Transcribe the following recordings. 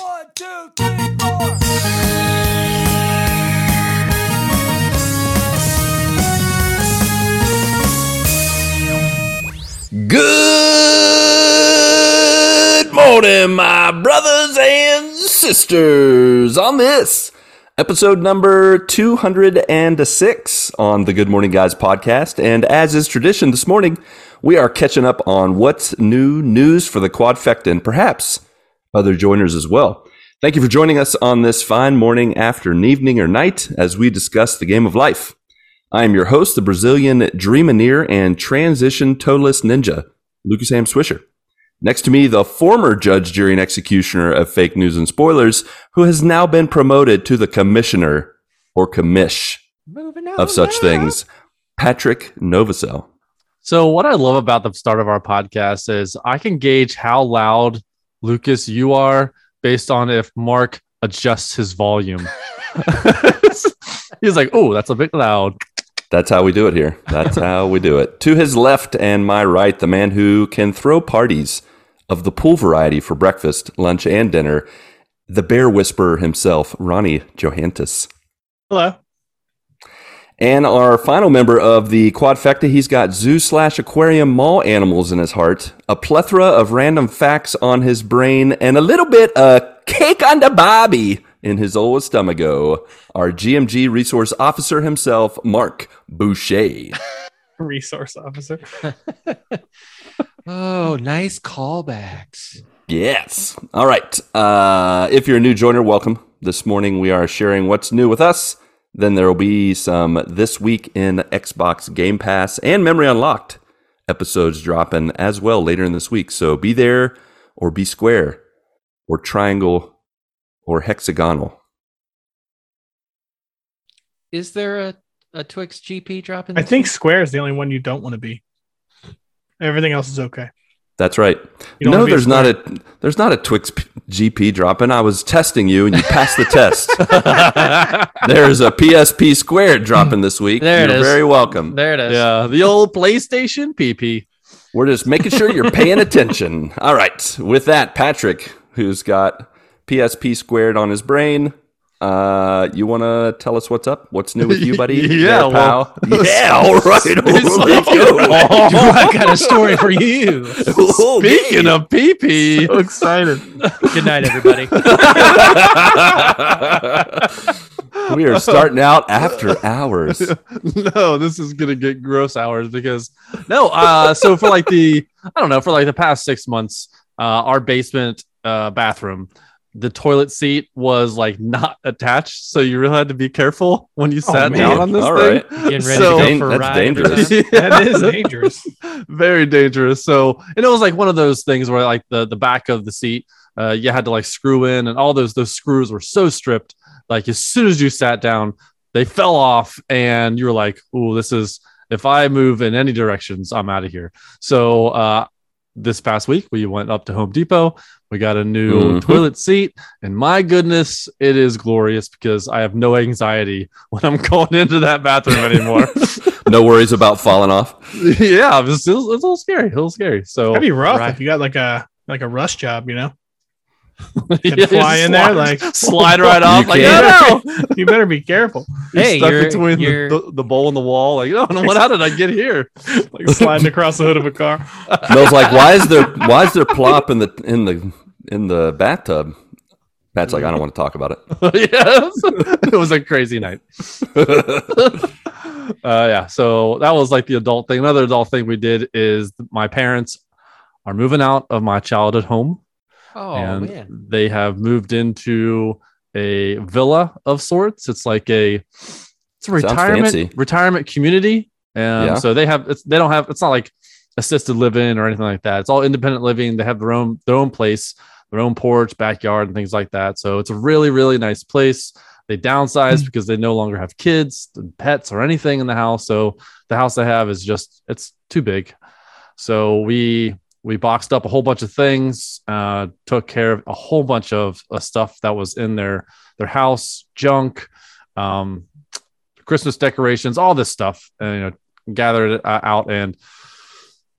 One, two, three, four. Good morning, my brothers and sisters. On this episode number 206 on the Good Morning Guys podcast. And as is tradition this morning, we are catching up on what's new news for the quadfecta and perhaps other joiners as well. Thank you for joining us on this fine morning, afternoon, evening, or night as we discuss the game of life. I am your host, the Brazilian Dreamineer and Transition Totalist Ninja, Lucas Ham Swisher. Next to me, the former judge, jury, and executioner of fake news and spoilers, who has now been promoted to the commissioner or commish of such things, Patrick Novosel. So what I love about the start of our podcast is I can gauge how loud Lucas you are based on if Marc adjusts his volume. He's like, "Oh, that's a bit loud." That's how we do it here. That's how we do it. To his left and my right, the man who can throw parties of the pool variety for breakfast, lunch, and dinner, the bear whisperer himself, Ronnie Johantis. Hello. And our final member of the quadfecta, he's got zoo slash aquarium mall animals in his heart, a plethora of random facts on his brain, and a little bit of cake on the bobby in his old stomacho. Our GMG resource officer himself, Marc Boucher. Resource officer. Oh, nice callbacks. Yes. All right. Uh, if you're a new joiner, welcome. This morning we are sharing what's new with us. Then there will be some This Week in Xbox Game Pass and Memory Unlocked episodes dropping as well later in this week. So be there or be square or triangle or hexagonal. Is there a, a Twix GP dropping? I think week? Square is the only one you don't want to be. Everything else is okay. That's right. You no, wanna be a there's not a there's not a Twix P- GP dropping. I was testing you and you passed the test. There's a PSP squared dropping this week. There it You're is. very welcome. There it is. Yeah, the old PlayStation PP. We're just making sure you're paying attention. All right. With that, Patrick, who's got PSP squared on his brain, uh, you want to tell us what's up? What's new with you, buddy? Yeah, There, well- pal? yeah. All right. Let's go. I got a story for you. Oh, Speaking of PP, So excited. Good night, everybody. we are starting out after hours. no, this is gonna get gross hours because no. Uh, so for like the I don't know for like the past six months, uh, our basement uh, bathroom, the toilet seat was like not attached, so you really had to be careful when you sat man. down on this All thing. right. Getting ready So- to go for a that's ride. dangerous. That is dangerous. very dangerous. So, and it was like one of those things where like the the back of the seat, uh, you had to like screw in, and all those those screws were so stripped. Like as soon as you sat down, they fell off, and you were like, "Oh, this is if I move in any directions, I'm out of here." So, uh, this past week we went up to Home Depot. We got a new Mhm. toilet seat, and my goodness, it is glorious because I have no anxiety when I'm going into that bathroom anymore. No worries about falling off. yeah, it's, it's, a little- it's a little scary, a little scary. So That'd be rough Right. if you got like a like a rush job, you know. Yeah, fly in there, like- slide right off. You like no, no. You better be careful. You're Hey, stuck you're- between you're- The, the bowl and the wall. Like, no, no, what? How did I get here? Like sliding across the hood of a car. Mel's like, why is there why is there plop in the in the in the bathtub? Pat's like, I don't want to talk about it. yes, it was a crazy night. uh, yeah, so that was like the adult thing. Another adult thing we did is my parents are moving out of my childhood home. Oh and man. they have moved into a villa of sorts. It's like a it's a Sounds retirement fancy. retirement community, and Yeah. so they have it's, they don't have it's not like assisted living or anything like that. It's all independent living. They have their own their own place, their own porch, backyard, and things like that. So it's a really really nice place. They downsized hmm. because they no longer have kids, pets, or anything in the house. So the house they have is just it's too big. So we we boxed up a whole bunch of things, uh, took care of a whole bunch of uh, stuff that was in their their house, junk, um, Christmas decorations, all this stuff, and you know, gathered it uh, out and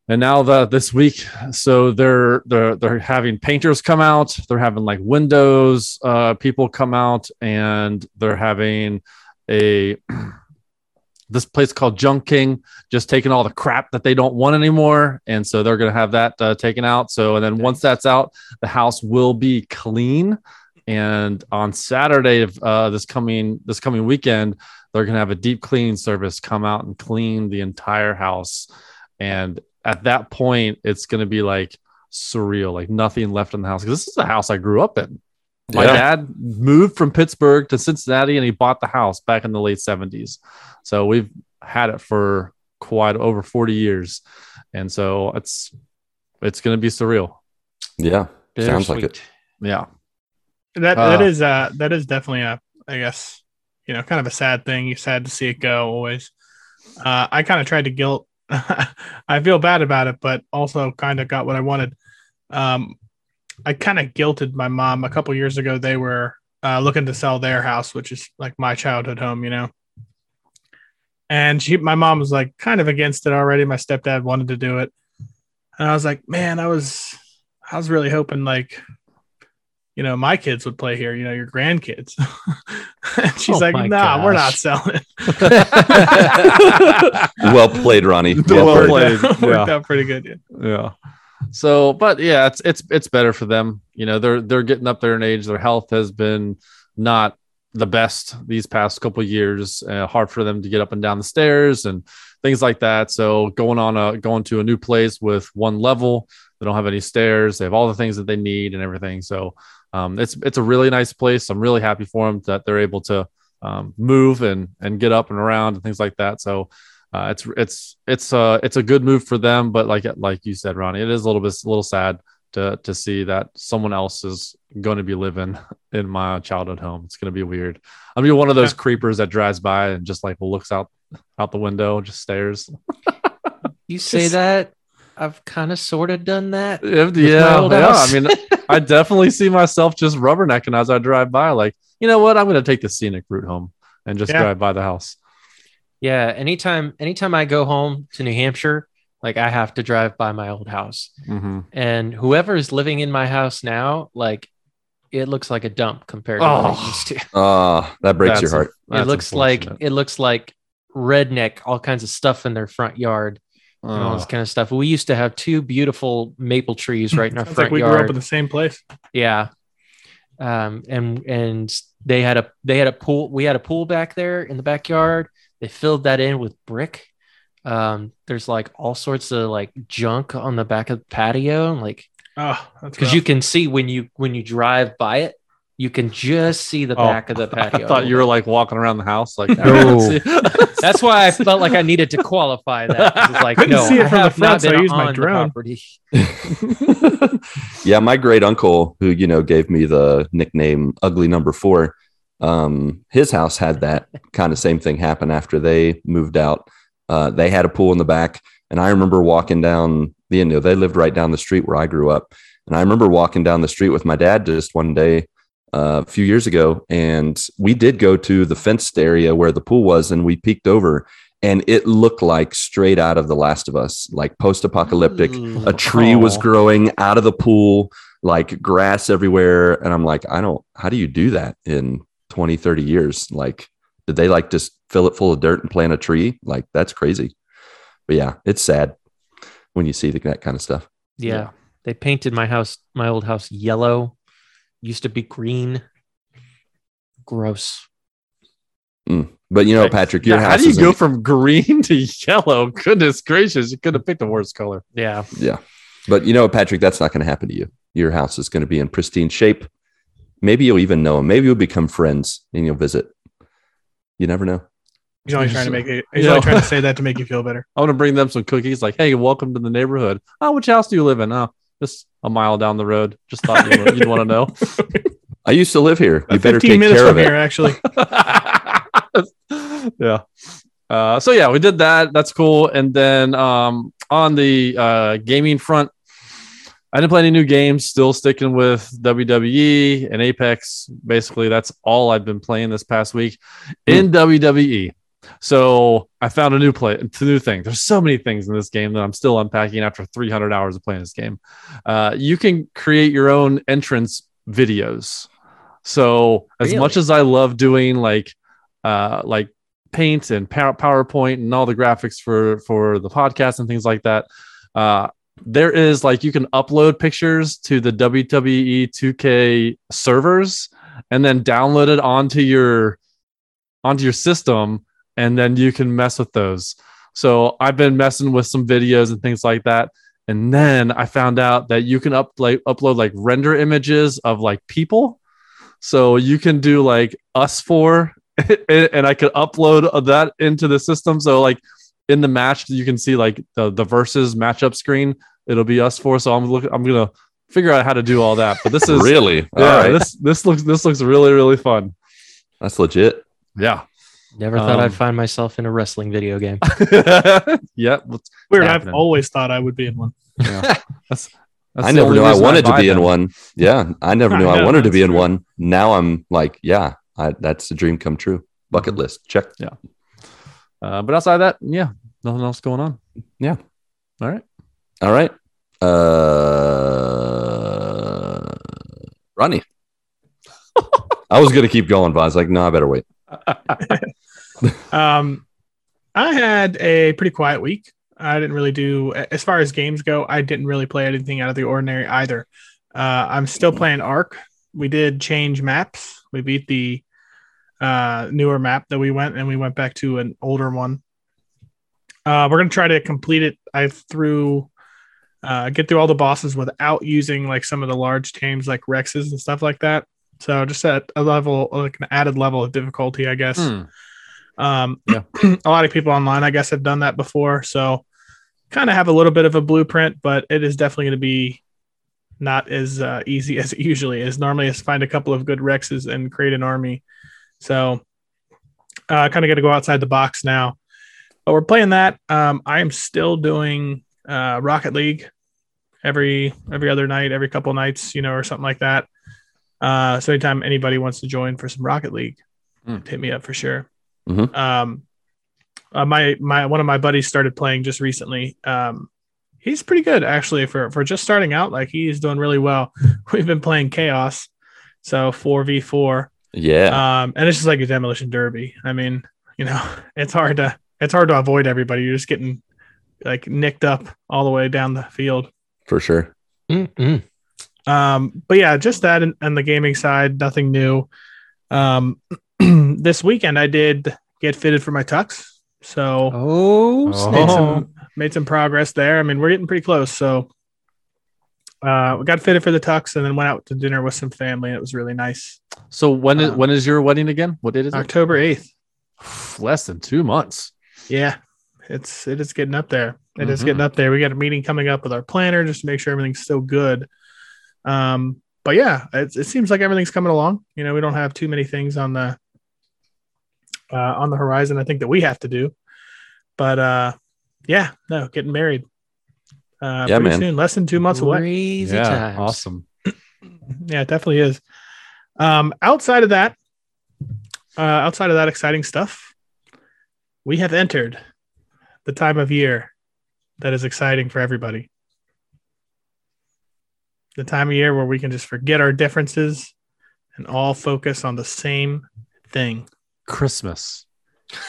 and now the this week, so they're they're they're having painters come out. They're having like windows uh, people come out, and they're having a this place called Junk King just taking all the crap that they don't want anymore, and so they're gonna have that uh, taken out. So and then once that's out, the house will be clean. And on Saturday of uh, this coming this coming weekend, they're gonna have a deep cleaning service come out and clean the entire house. And at that point, it's gonna be like surreal, like nothing left in the house. Because this is the house I grew up in. My Yeah. dad moved from Pittsburgh to Cincinnati and he bought the house back in the late 70s. So we've had it for quite over 40 years. And so it's it's gonna be surreal. Yeah. Sounds like it. Yeah. That that Uh, is uh that is definitely a I guess you know kind of a sad thing. You're sad to see it go always. Uh, I kind of tried to guilt. I feel bad about it, but also kind of got what I wanted. Um, I kind of guilted my mom a couple years ago. They were uh, looking to sell their house, which is like my childhood home, you know. And she, my mom was like kind of against it already. My stepdad wanted to do it, and I was like, man, I was, I was really hoping like you know, my kids would play here, you know, your grandkids. and she's Oh like, my nah, we're not selling. Well played, Ronnie. Well Well played. played. Worked, out, yeah. worked out pretty good. Yeah. yeah so but yeah it's it's it's better for them. You know they're they're getting up there in age. Their health has been not the best these past couple years uh, hard for them to get up and down the stairs and things like that. So going on a going to a new place with one level they don't have any stairs they have all the things that they need and everything. So um, it's it's a really nice place. I'm really happy for them that they're able to um, move and and get up and around and things like that. So uh, it's it's it's uh it's a good move for them, but like like you said, Ronnie, it is a little bit a little sad to to see that someone else is going to be living in my childhood home. It's going to be weird. I'll be one of those Yeah. creepers that drives by and just like looks out out the window, just stares. You say that? I've kind of sort of done that. Yeah, yeah, yeah. I mean, I definitely see myself just rubbernecking as I drive by. Like, you know what? I'm going to take the scenic route home and just Yeah. drive by the house. Yeah. Anytime, anytime I go home to New Hampshire, like I have to drive by my old house, hmm and whoever is living in my house now, like it looks like a dump compared to what Oh. it used to. Ah, that breaks your heart. it looks like it looks like redneck, all kinds of stuff in their front yard, and all this kind of stuff. We used to have two beautiful maple trees right in our Sounds front like we yard. grew up in the same place. Yeah. Um, and and they had a they had a pool. We had a pool back there in the backyard. They filled that in with brick. Um, there's like all sorts of like junk on the back of the patio, and like Oh, because you can see when you when you drive by it, you can just see the Oh, back of the patio. I thought you were like walking around the house like No. That's why I felt like I needed to qualify that. It's like, Couldn't no, see it I from the have front, not so I been used my on drone. property. yeah, my great uncle, who you know gave me the nickname Ugly Number Four, um, his house had that kind of same thing happen after they moved out. Uh, they had a pool in the back, and I remember walking down the you know they lived right down the street where I grew up, and I remember walking down the street with my dad just one day uh, a few years ago, and we did go to the fenced area where the pool was, and we peeked over. And it looked like straight out of The Last of Us, like post apocalyptic a tree was growing out of the pool like grass everywhere and i'm like i don't how do you do that in 20 30 years like did they like just fill it full of dirt and plant a tree like that's crazy but yeah it's sad when you see the, that kind of stuff Yeah. Yeah. They painted my house, my old house, yellow. Used to be green. Gross. Mm. but you know Like, patrick your Yeah, house how do you is go from green to yellow? Goodness gracious, you could have picked a worse color. Yeah. yeah but you know patrick that's not going to happen to you your house is going to be in pristine shape maybe you'll even know him maybe you'll become friends and you'll visit you never know he's only trying to make it. He's Yeah. only trying to say that to make you feel better. I'm gonna bring them some cookies. Like, hey, welcome to the neighborhood. Oh, which house do you live in? Oh, just a mile down the road. Just thought you would, you'd want to know. i used to live here you Uh, better 15 take minutes care from of it here, actually. yeah. Uh, so yeah, we did that. That's cool. And then um, on the uh, gaming front, I didn't play any new games. Still sticking with WWE and Apex. Basically, that's all I've been playing this past week in WWE. So I found a new play, it's a new thing. There's so many things in this game that I'm still unpacking after 300 hours of playing this game. Uh, you can create your own entrance videos. So as Really? much as I love doing like uh, like paint and PowerPoint and all the graphics for for the podcast and things like that, uh, there is like you can upload pictures to the WWE 2K servers and then download it onto your onto your system and then you can mess with those. So I've been messing with some videos and things like that. And then I found out that you can up like upload like render images of like people. So you can do like us four and I could upload that into the system. So like in the match, you can see like the, the versus matchup screen. It'll be us four. So I'm looking I'm gonna figure out how to do all that. But this is really? Yeah, right. this this looks this looks really, really fun. That's legit. Yeah. Never thought Um, I'd find myself in a wrestling video game. yeah. what's Weird. happening? I've always thought I would be in one. Yeah. That's, that's I never knew I reason wanted to buy be in one. Yeah, I never knew I know, wanted to that's be in one. Now I'm like, yeah, I, that's a dream come true. Bucket list check. Uh, but outside of that, yeah, nothing else going on. Yeah. All right. All right, uh, Ronnie. I was gonna keep going, but I was like, no, I better wait. Um, I had a pretty quiet week. I didn't really do as far as games go. I didn't really play anything out of the ordinary either. Uh, I'm still playing Ark. We did change maps. We beat the uh, newer map that we went, and we went back to an older one. Uh, we're gonna try to complete it. I threw uh, get through all the bosses without using like some of the large tames like Rexes and stuff like that. So just at a level, like an added level of difficulty, I guess. Hmm. Um, Yeah. a lot of people online, I guess, have done that before. So kind of have a little bit of a blueprint, but it is definitely going to be not as uh, easy as it usually is. Normally, is find a couple of good Rexes and create an army. So uh, kind of got to go outside the box now. But we're playing that. Um, I am still doing uh, Rocket League every every other night, every couple nights, you know, or something like that. Uh, so anytime anybody wants to join for some Rocket League, Hmm. hit me up for sure. Mhm. Um, uh, my my one of my buddies started playing just recently. Um, he's pretty good actually for for just starting out. Like he's doing really well. We've been playing Chaos, so four v four. Yeah, Um, and it's just like a demolition derby. I mean, you know, it's hard to it's hard to avoid everybody. You're just getting like nicked up all the way down the field. for sure. Mm-mm. Um, but yeah, just that and, and the gaming side, nothing new. Um, this weekend I did get fitted for my tux, so Oh, made some made some progress there. I mean, we're getting pretty close. So uh, we got fitted for the tux and then went out to dinner with some family. It was really nice. So when is Um, when is your wedding again? What date is it? October eighth. Less than two months. Yeah, it's it is getting up there. It is Mhm. getting up there. We got a meeting coming up with our planner just to make sure everything's still good. Um, but yeah, it, it seems like everything's coming along. You know, we don't have too many things on the uh, on the horizon. I think that we have to do, but uh, yeah, no, getting married. Uh, Yeah, pretty man. soon, less than two months away. Crazy yeah, times. awesome. Yeah, it definitely is. Um, outside of that, uh, outside of that exciting stuff, we have entered the time of year that is exciting for everybody. The time of year where we can just forget our differences and all focus on the same thing, Christmas.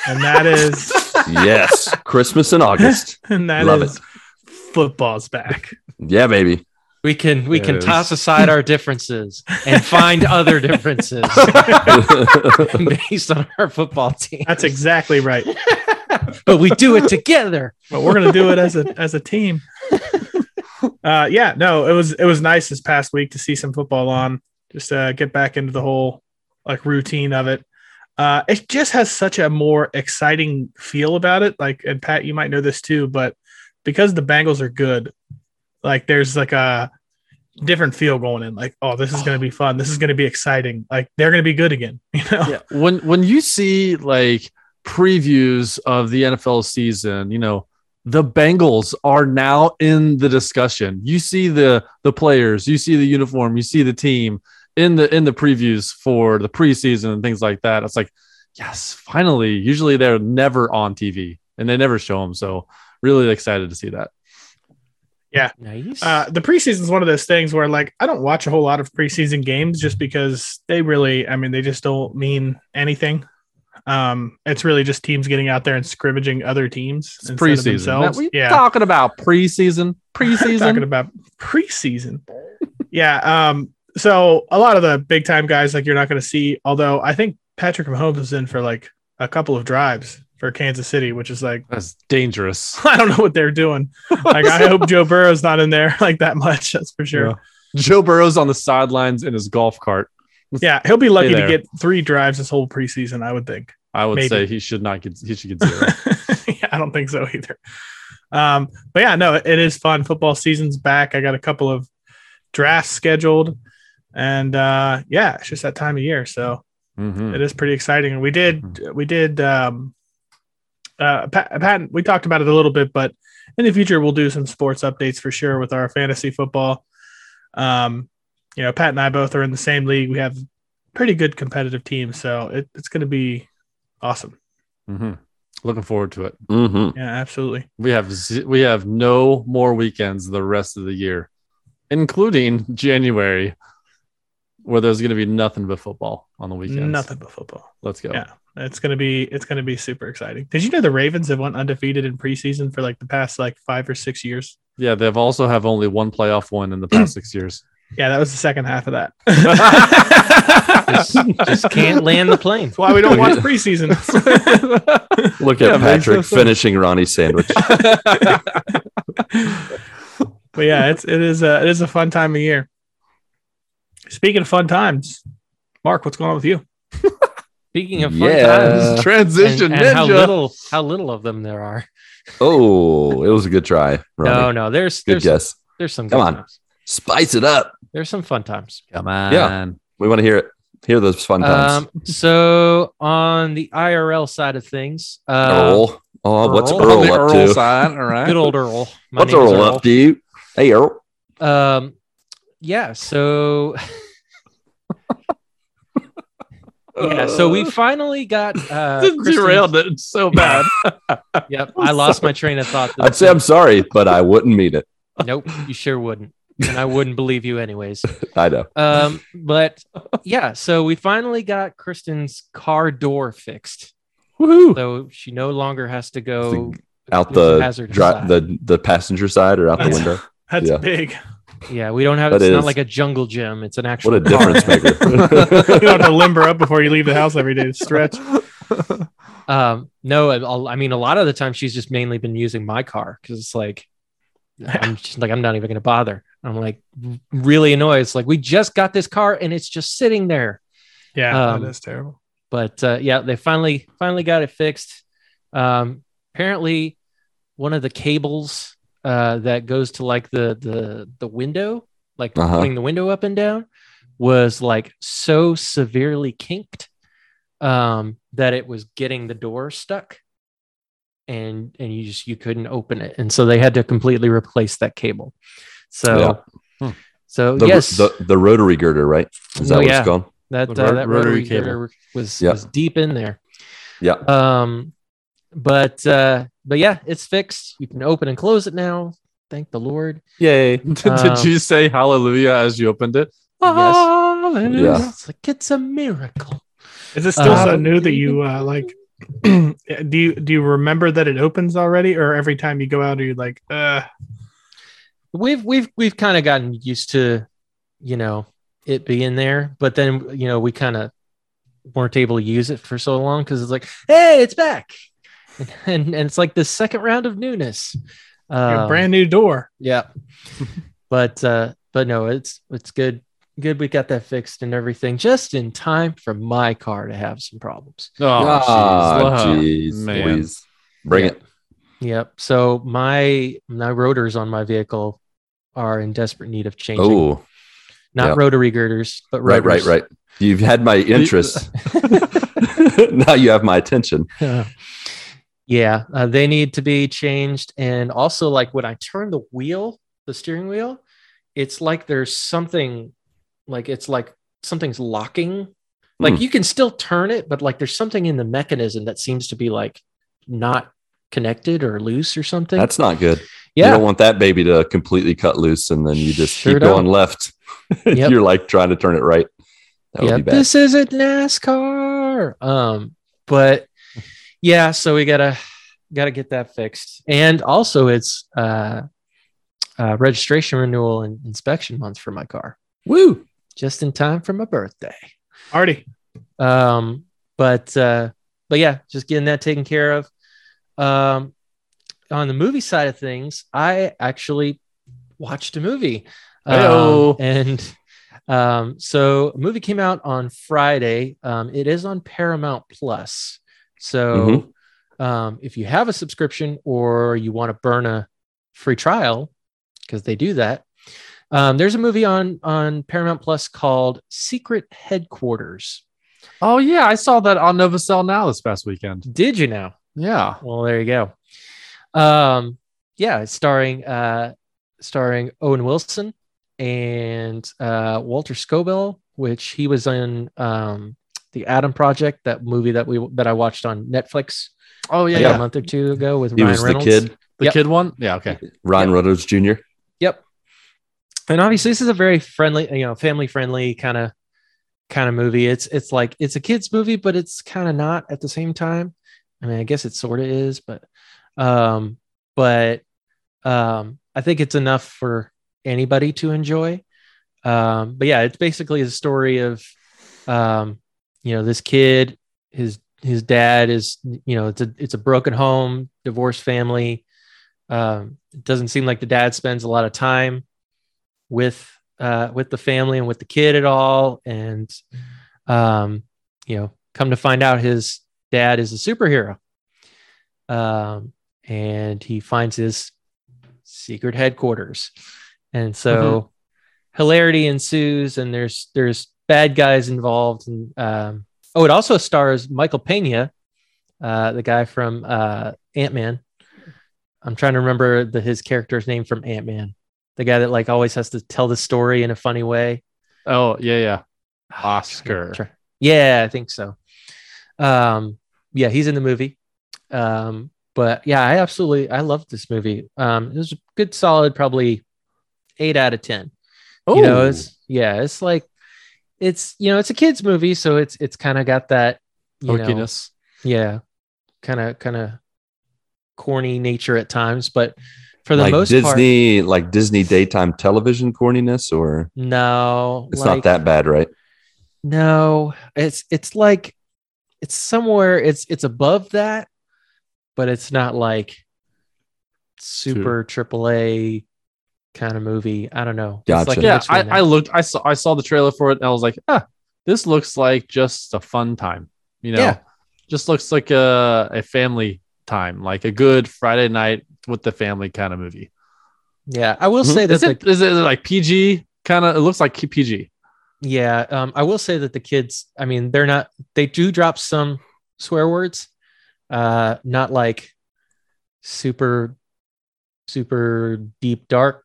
and that is yes, Christmas in August. and that Love is football's back. Yeah, baby. We can we can toss aside our differences and find other differences based on our football team. That's exactly right. but we do it together. but we're gonna do it as a as a team. Uh, yeah, no, it was it was nice this past week to see some football on, just uh, get back into the whole like routine of it. Uh, it just has such a more exciting feel about it. Like, and Pat, you might know this too, but because the Bengals are good, like there's like a different feel going in. Like, oh, this is gonna be fun. This is gonna be exciting. Like they're gonna be good again. You know? yeah when when you see like previews of the NFL season, you know, the Bengals are now in the discussion. You see the the players, you see the uniform, you see the team in the in the previews for the preseason and things like that. It's like yes, finally. Usually they're never on TV and they never show them. So really excited to see that. Yeah. Nice. Uh, the preseason is one of those things where like I don't watch a whole lot of preseason games just because they really, I mean, they just don't mean anything. Um, it's really just teams getting out there and scrimmaging other teams It's instead of preseason. themselves. What are you yeah, talking about? Preseason? Preseason. talking about preseason. yeah. Um. So a lot of the big time guys like you're not going to see. Although I think Patrick Mahomes is in for like a couple of drives for Kansas City, which is like That's dangerous. I don't know what they're doing. Like I hope Joe Burrow's not in there like that much. That's for sure. Yeah. Joe Burrow's on the sidelines in his golf cart. Yeah, he'll be lucky to get three drives this whole preseason. I would think. I would Maybe. say he should not get he should get zero. yeah, I don't think so either. Um, but yeah, no, it is fun. Football season's back. I got a couple of drafts scheduled, and uh, yeah, it's just that time of year, so Mhm. it is pretty exciting. We did we did um, uh, Pat, Pat, we talked about it a little bit, but in the future we'll do some sports updates for sure with our fantasy football. Um, you know, Pat and I both are in the same league. We have pretty good competitive teams, so it, it's going to be awesome. Mhm. Looking forward to it. Mm-hmm. Yeah, absolutely. We have z- we have no more weekends the rest of the year, including January, where there's going to be nothing but football on the weekends. Nothing but football. Let's go. Yeah, it's gonna be it's gonna be super exciting. Did you know the Ravens have went undefeated in preseason for like the past like five or six years? Yeah, they've also have only one playoff win in the past six years. Yeah, that was the second half of that. just, just can't land the plane. That's why we don't watch preseason. Look at makes no Patrick sense. finishing Ronnie's sandwich. but yeah, it's it is a it is a fun time of year. Speaking of fun times, Marc, what's going on with you? Speaking of fun Yeah. times, Transition and, and how ninja. little how little of them there are. oh, it was a good try. Ronnie. No, no, there's good there's guess. there's some Come good on. times. Spice it up. There's some fun times. Come on. Yeah. We want to hear it. Hear those fun times. Um, so on the IRL side of things, uh, Earl. Oh, what's Earl. Earl, up Earl to? side, all right. good old Earl. My What's name is Earl up to? Hey, Earl. Um, yeah. So yeah. So we finally got. Uh, derailed it so bad. Yep. I lost my train of thought. I'd say I'm sorry, but I wouldn't mean it. Nope. You sure wouldn't, and I wouldn't believe you anyways. I know. Um, but yeah. So we finally got Kristen's car door fixed. Woohoo. So she no longer has to go Out the hazard dri- side. the the passenger side or out the window. That's Yeah. big. Yeah, we don't have. That it's not like a jungle gym. It's an actual. What a car. difference maker. You don't have to limber up before you leave the house every day to stretch. Um, no, I I mean, a lot of the time she's just mainly been using my car because it's like, I'm just like, I'm not even going to bother. I'm like really annoyed. It's like, we just got this car and it's just sitting there. Yeah, Um, that is terrible. But uh, yeah, they finally, finally got it fixed. Um, apparently, one of the cables uh, that goes to like the, the, the window, like Uh-huh. putting the window up and down, was like so severely kinked um, that it was getting the door stuck and and you just you couldn't open it and so they had to completely replace that cable so Yeah. Hmm. so The, yes the the rotary girder, right? Is that Oh, what yeah. it's called? that uh, that rotary rotary cable. girder was Yeah. was deep in there Yeah. um but uh but yeah it's fixed you can open and close it now thank the lord Yay. Did, Um, did you say hallelujah as you opened it? Yes. Hallelujah. Yeah. it's like it's a miracle Is it still so uh, new that you uh, like? do you do you remember that it opens already, or every time you go out, are you like, uh, we've we've we've kind of gotten used to you know it being there but then you know we kind of weren't able to use it for so long because it's like hey it's back and, and it's like the second round of newness your um, brand new door? yeah but uh but no it's it's good good we got that fixed and everything just in time for my car to have some problems Oh, jeez. jeez, man. Louise. Bring Yeah. it. yep so my my rotors on my vehicle are in desperate need of changing Oh, not yeah. rotary girders but right, right, right. You've had my interest. now you have my attention. yeah, uh, they need to be changed. And also, like when I turn the wheel, the steering wheel, it's like there's something, like it's like something's locking Like Hmm. you can still turn it, but like there's something in the mechanism that seems to be like not connected or loose or something. That's not good. Yeah. You don't want that baby to completely cut loose and then you just Sure keep going don't. left. Yep. You're like trying to turn it right. That would yeah, be bad. this isn't NASCAR. Um, but yeah, so we gotta gotta get that fixed. And also it's uh, uh registration renewal and inspection month for my car. Woo. Just in time for my birthday. Artie. Um, but uh, but yeah, just getting that taken care of. Um, on the movie side of things, I actually watched a movie. Um, and um, so a movie came out on Friday. Um, it is on Paramount Plus. So um, if you have a subscription or you want to burn a free trial, because they do that, um, there's a movie on on Paramount Plus called Secret Headquarters. Oh yeah, I saw that on Novosel now this past weekend. Did you now? Yeah. Well, there you go. Um, yeah, it's starring uh, starring Owen Wilson and uh, Walter Scobell, which he was in um, the Adam Project, that movie that we that I watched on Netflix Oh yeah, like yeah. a month or two ago with He Ryan was the kid, The Yep. kid one. Yeah. Okay. Ryan Reynolds Jr. Yep. And obviously, this is a very friendly, you know, family friendly kind of kind of movie. It's it's like it's a kids movie, but it's kind of not at the same time. I mean, I guess it sort of is, but um, but um, I think it's enough for anybody to enjoy. Um, but yeah, it's basically a story of um, you know, this kid, his his dad is, you know, it's a it's a broken home, divorced family. Um, it doesn't seem like the dad spends a lot of time with uh, with the family and with the kid at all. And um, you know, come to find out, his dad is a superhero, um, and he finds his secret headquarters, and so hilarity ensues. And there's there's bad guys involved, and um, oh, it also stars Michael Pena, uh, the guy from uh, Ant Man. I'm trying to remember the his character's name from Ant Man. The guy that like always has to tell the story in a funny way. Oh yeah, yeah. Oscar. Yeah, I think so. Um, yeah, he's in the movie. Um, but yeah, I absolutely I loved this movie. Um, it was a good, solid, probably eight out of ten. You know, Oh. it's yeah, it's like it's you know it's a kids movie, so it's it's kind of got that you know, yeah, kind of kind of corny nature at times, but for the like most part, Disney, like Disney daytime television corniness, or no, it's like- not that bad, right? No, it's it's like it's somewhere it's it's above that, but it's not like super triple A kind of movie. I don't know. It's like Gotcha. Yeah, I, I looked. I saw. I saw the trailer for it, and I was like, ah, this looks like just a fun time. You know, Yeah. just looks like a a family time, like a good Friday night with the family kind of movie. yeah, I will Mhm. say that Is it, the, is it like PG? Kind of. It looks like PG. yeah, um, I will say that the kids. I mean, they're not. They do drop some swear words, uh, not like super, super deep dark.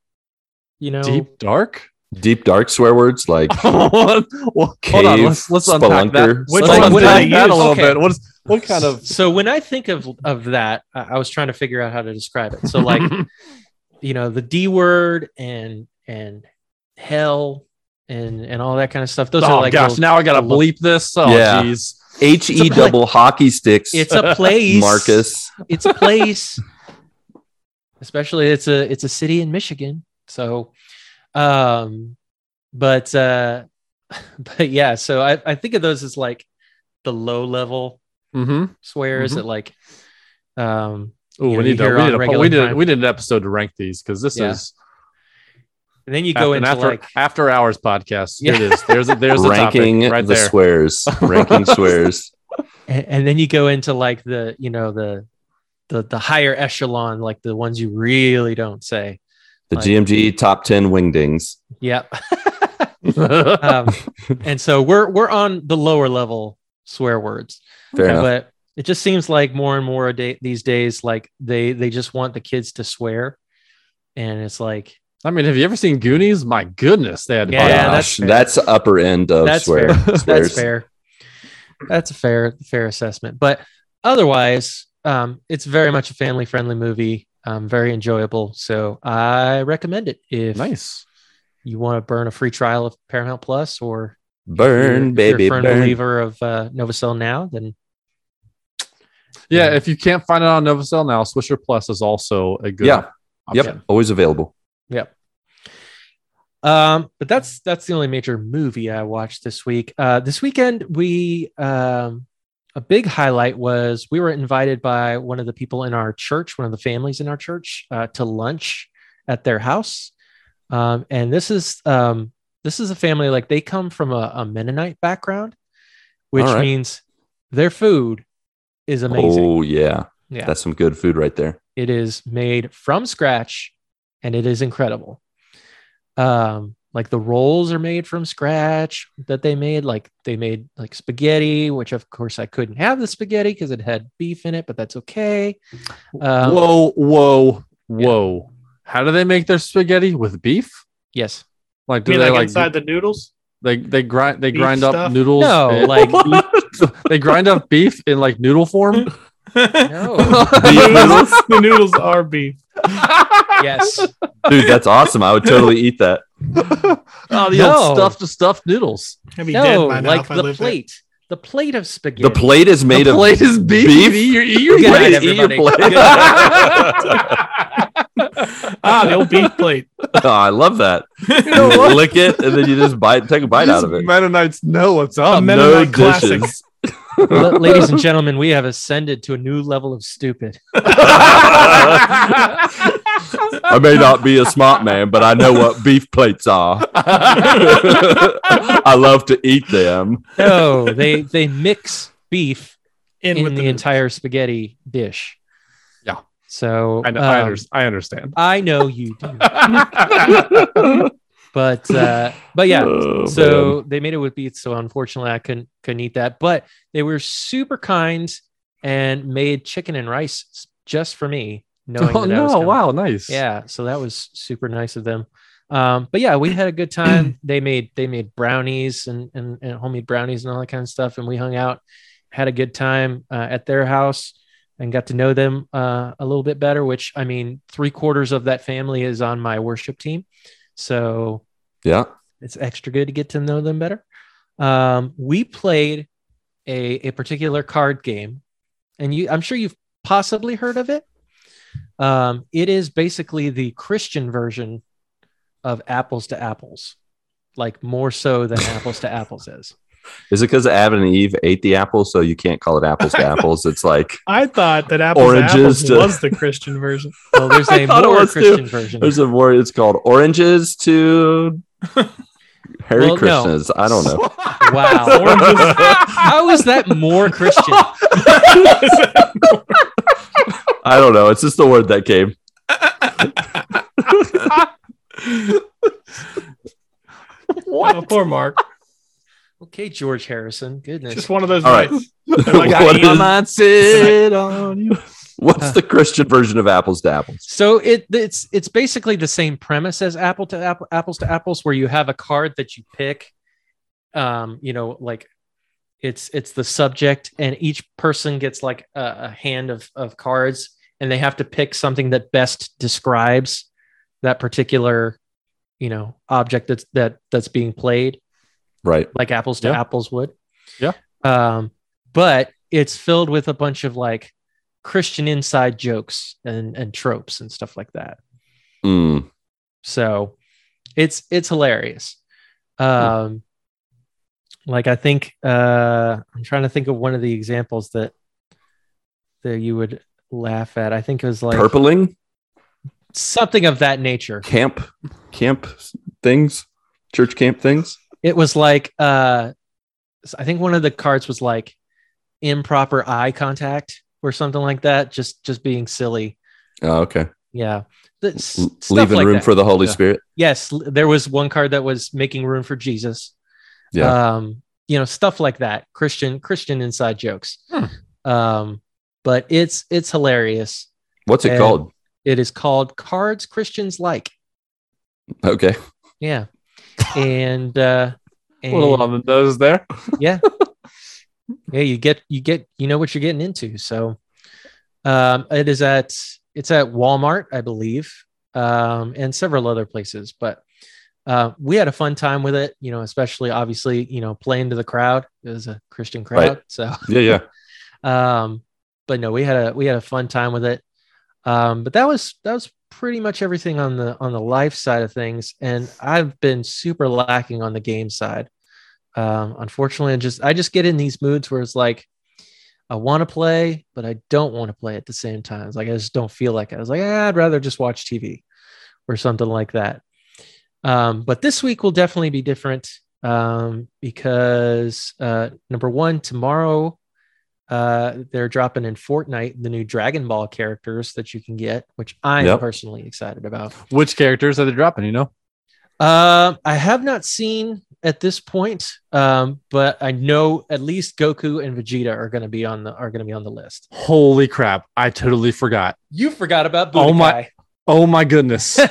You know, Deep dark. Deep dark swear words like well, hold on. Cave, Let's let's unpack that. spelunker, Let's Like, what unpack that a use? little Okay. bit. What is what kind of so when I think of of that, I, I was trying to figure out how to describe it. So like, you know, the D word and and hell and and all that kind of stuff. Those oh are like gosh, little- now I gotta little- bleep this. Oh Yeah. jeez. H E double hockey sticks. it's a place, Marcus. It's a place. Especially it's a it's a city in Michigan. So, um, but uh, but yeah. So I I think of those as like the low level Mm-hmm. swears Mhm. that like um Ooh, You know, we need to hear we on need, a, we need time. we need an episode to rank these because this Yeah. is and then you go an into after like after hours podcast. Here Yeah. it is. There's a, there's a ranking topic right the there. swears. ranking swears. and, and then you go into like the you know the the the higher echelon like the ones you really don't say The Like- GMG top ten wingdings. yep um, and so we're we're on the lower level swear words Fair enough. but it just seems like more and more a day, these days like they they just want the kids to swear and it's like I mean, have you ever seen Goonies? My goodness, they had Yeah, that's that's upper end of That's swear. fair. that's fair that's a fair fair assessment. But otherwise, um, it's very much a family friendly movie. Um, very enjoyable. So I recommend it if Nice. you want to burn a free trial of Paramount Plus or Burn, you're, baby, you're a firm burn. believer of uh, Novosel now, then Yeah, Yeah. if you can't find it on Novosel now, Swisher Plus is also a good Yeah. option. Yep, always available. Yep. Um, but that's that's the only major movie I watched this week. Uh, this weekend we um, a big highlight was we were invited by one of the people in our church, one of the families in our church, uh, to lunch at their house. Um, and this is um, this is a family like they come from a, a Mennonite background, which right. means their food is amazing. Oh yeah, yeah, that's some good food right there. it is made from scratch and it is incredible. Um, like the rolls are made from scratch that they made. Like they made like spaghetti, which of course I couldn't have the spaghetti because it had beef in it, but that's okay. Um, whoa, whoa, whoa. How do they make their spaghetti with beef? Yes. Like You do mean they like like inside the noodles? they they grind they Beef grind up noodles? No, and- like they grind up beef in like noodle form? no. Beef noodles? the noodles are beef. yes. Dude, that's awesome. I would totally eat that. oh, the No. old stuffed to stuffed noodles. I'd be dead No, by now like if I the lived there. plate. The plate of spaghetti. The plate is made the of plate is beef. beef? Eat your, eat your Good plate. night, Eat your everybody. plate. ah, the old beef plate. Oh, I love that. You lick it and then you just bite, take a bite out of it. Mennonites know what's A up. Men- no Mennonite classic. dishes. La- ladies and gentlemen, we have ascended to a new level of stupid. I may not be a smart man, but I know what beef plates are. I love to eat them. No, they they mix beef In, in, with the, the, entire spaghetti dish. Yeah. So I, know, I, um, under- I understand. I know you do, but uh, but yeah. Oh, so they made it with beef. So unfortunately, I couldn't couldn't eat that. But they were super kind and made chicken and rice just for me. Knowing Oh that I was no! Wow, nice. Yeah, so that was super nice of them. Um, but yeah, we had a good time. they made they made brownies and, and and homemade brownies and all that kind of stuff, and we hung out, had a good time uh, at their house, and got to know them uh, a little bit better. Which I mean, three quarters of that family is on my worship team, so yeah. it's extra good to get to know them better. Um, we played a, a particular card game, and you I'm sure you've possibly heard of it. Um, it is basically the Christian version of apples to apples, like more so than apples to apples is. Is it because Adam and Eve ate the apple, so you can't call it apples to apples? It's like I thought that apples Oranges to apples to- was the Christian version. Well, there's a thought it more was too. Christian version. there's a word. It's called oranges to Harry Well, no. I don't know. Wow, Oranges. how is that more Christian? I don't know. It's just the word that came. Oh, poor Marc. Okay, George Harrison. Goodness. Just one of those All right. nights. Like, What I- is- What's the Christian version of apples to apples? So it it's it's basically the same premise as apple to apple apples to apples, where you have a card that you pick. Um, you know, like it's it's the subject, and each person gets like a, a hand of of cards, and they have to pick something that best describes that particular, you know, object that's that that's being played, Right. like apples to Yeah. apples would. Yeah. Um, but it's filled with a bunch of like Christian inside jokes and and tropes and stuff like that. Mm. So it's it's hilarious. Um like I think uh I'm trying to think of one of the examples that that you would laugh at. I think it was like Purpling something of that nature. camp, camp things, church camp things. It was like uh I think one of the cards was like improper eye contact or something like that, just just being silly. Oh, okay. Yeah. S- leaving like room that. for the Holy Yeah. Spirit. yes there was one card that was making room for jesus Yeah. um you know stuff like that christian christian inside jokes Hmm. um but it's it's hilarious What's it and- called? it is called cards christians like Okay. yeah and uh A little and- on the nose there. yeah yeah, you get you get you know what you're getting into. So um, it is at it's at Walmart, I believe, um, and several other places. But uh, we had a fun time with it. You know, especially obviously, you know, playing to the crowd. It was a Christian crowd, Right. so Yeah, yeah. um, but no, we had a we had a fun time with it. Um, but that was that was pretty much everything on the on the life side of things, and I've been super lacking on the game side. Um, unfortunately, I just I just get in these moods where it's like I want to play, but I don't want to play at the same time. It's like I just don't feel like it. I was like, "Ah, I'd rather just watch TV or something like that. Um, but this week will definitely be different um, because uh, number one, tomorrow uh, they're dropping in Fortnite the new Dragon Ball characters that you can get, which I'm Yep. personally excited about. Which characters are they dropping? You know, Um, I have not seen at this point, um, but I know at least Goku and Vegeta are going to be on the are going to be on the list. holy crap! I totally forgot. You forgot about Oh my- Oh my goodness!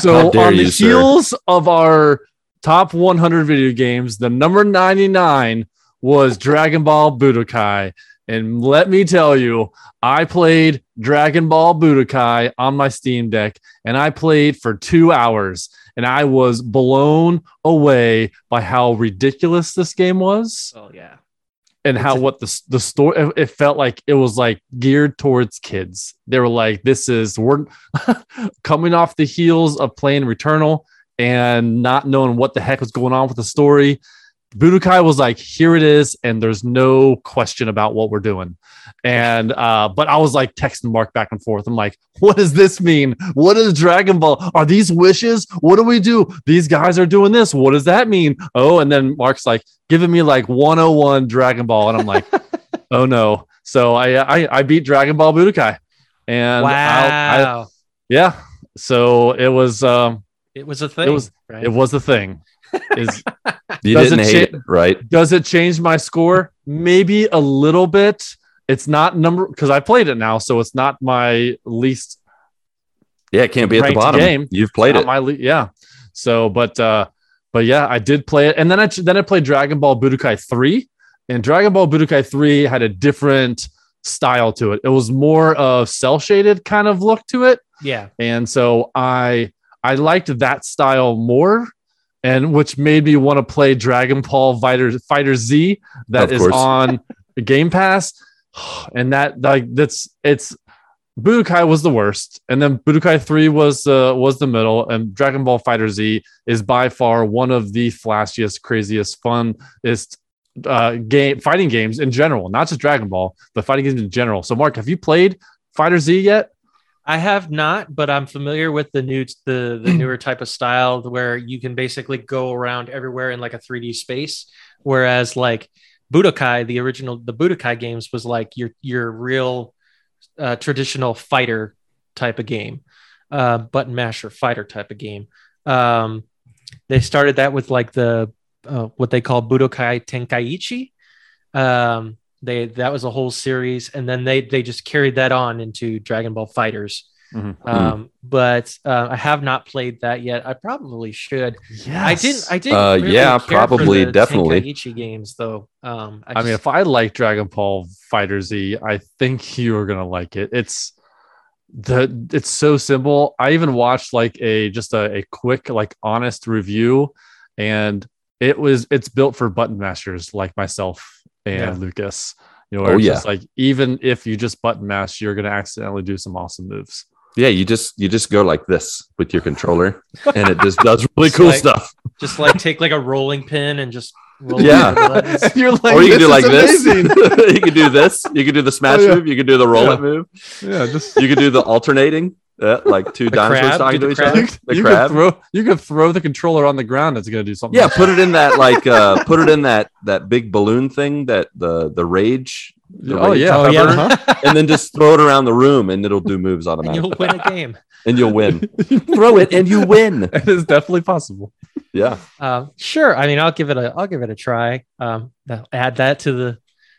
So on the you, sir. heels of our top 100 video games, the number 99 was Dragon Ball Budokai. And let me tell you, I played Dragon Ball Budokai on my Steam Deck and I played for two hours and I was blown away by how ridiculous this game was oh yeah. and how a- what the the story it- it felt like it was like geared towards kids. They were like, "This is we're coming off the heels of playing Returnal and not knowing what the heck was going on with the story." Budokai was like, "Here it is," and there's no question about what we're doing. And uh, but I was like texting Marc back and forth. I'm like, "What does this mean? What is Dragon Ball? Are these wishes? What do we do? These guys are doing this. What does that mean?" Oh, and then Marc's like, giving me like 101 Dragon Ball, and I'm like, oh no. So I I, I beat Dragon Ball Budokai, and wow. I, yeah. So it was um it was a thing. It was- right? it was a thing. Is You Does didn't it hate cha- it, right? does it change my score? Maybe a little bit. It's not number because I played it now, so it's not my least Yeah, it can't be at the bottom. game. You've played not it. my le- yeah. So, but uh, but yeah, I did play it, and then I then I played Dragon Ball Budokai three, and Dragon Ball Budokai three had a different style to it. It was more of cel shaded kind of look to it, yeah. and so I I liked that style more. And which made me want to play Dragon Ball Fighter Fighter Z that is on Game Pass, and that like that's it's Budokai was the worst, and then Budokai Three was uh, was the middle, and Dragon Ball Fighter Z is by far one of the flashiest, craziest, funnest uh, game fighting games in general, not just Dragon Ball, but fighting games in general. So, Marc, have you played Fighter Z yet? I have not, but I'm familiar with the new the the newer type of style where you can basically go around everywhere in like a 3D space. Whereas like Budokai, the original the Budokai games was like your your real uh, traditional fighter type of game, uh, button masher fighter type of game. Um, they started that with like the uh, what they call Budokai Tenkaichi. Um, they that was a whole series, and then they they just carried that on into Dragon Ball Fighters. Mhm. Um, but uh, I have not played that yet. I probably should. Yeah, I didn't. I didn't. Uh, really yeah, care for probably, the definitely. Tenkaichi games though. Um, I, I mean, if I like Dragon Ball Fighter Z, I think you are gonna like it. It's the it's so simple. I even watched like a just a, a quick like honest review, and it was it's built for button masters like myself and Yeah. Lucas. You know, Oh, it's yeah. just like even if you just button mash, you're gonna accidentally do some awesome moves. Yeah, you just you just go like this with your controller, and it just does really cool like- stuff. just like take like a rolling pin and just roll Yeah. it over the buttons. you're like, or you can do like this. you can do this. You can do the smash Oh, yeah. move. You can do the roll Yeah. move. yeah, just You can do the alternating, uh, like two The dinosaurs crab, talking do to each crab. other. you, The you crab. could throw you could throw the controller on the ground. It's gonna do something. Yeah, put it in that like uh put it in that that big balloon thing that the the rage, the Oh rage yeah, Oh, yeah. uh-huh. and then just throw it around the room, and it'll do moves and automatically, you'll win a game. and you'll win. throw it, and you win. It is definitely possible. Yeah, Um, sure. I mean, I'll give it a I'll give it a try. Um, I'll add that to the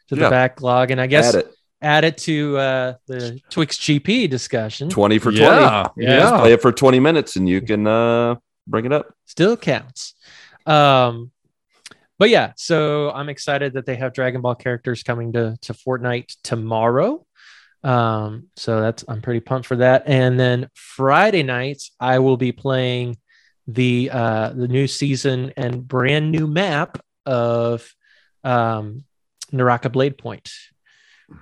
to the Yeah. backlog, and I guess add add it. it, to uh, the Twix GP discussion. Twenty for twenty. Yeah, Yeah. Just play it for twenty minutes, and you can uh bring it up. Still counts. Um, but yeah, so I'm excited that they have Dragon Ball characters coming to to Fortnite tomorrow. Um, so that's I'm pretty pumped for that. And then Friday nights, I will be playing the uh the new season and brand new map of um Naraka Blade Point,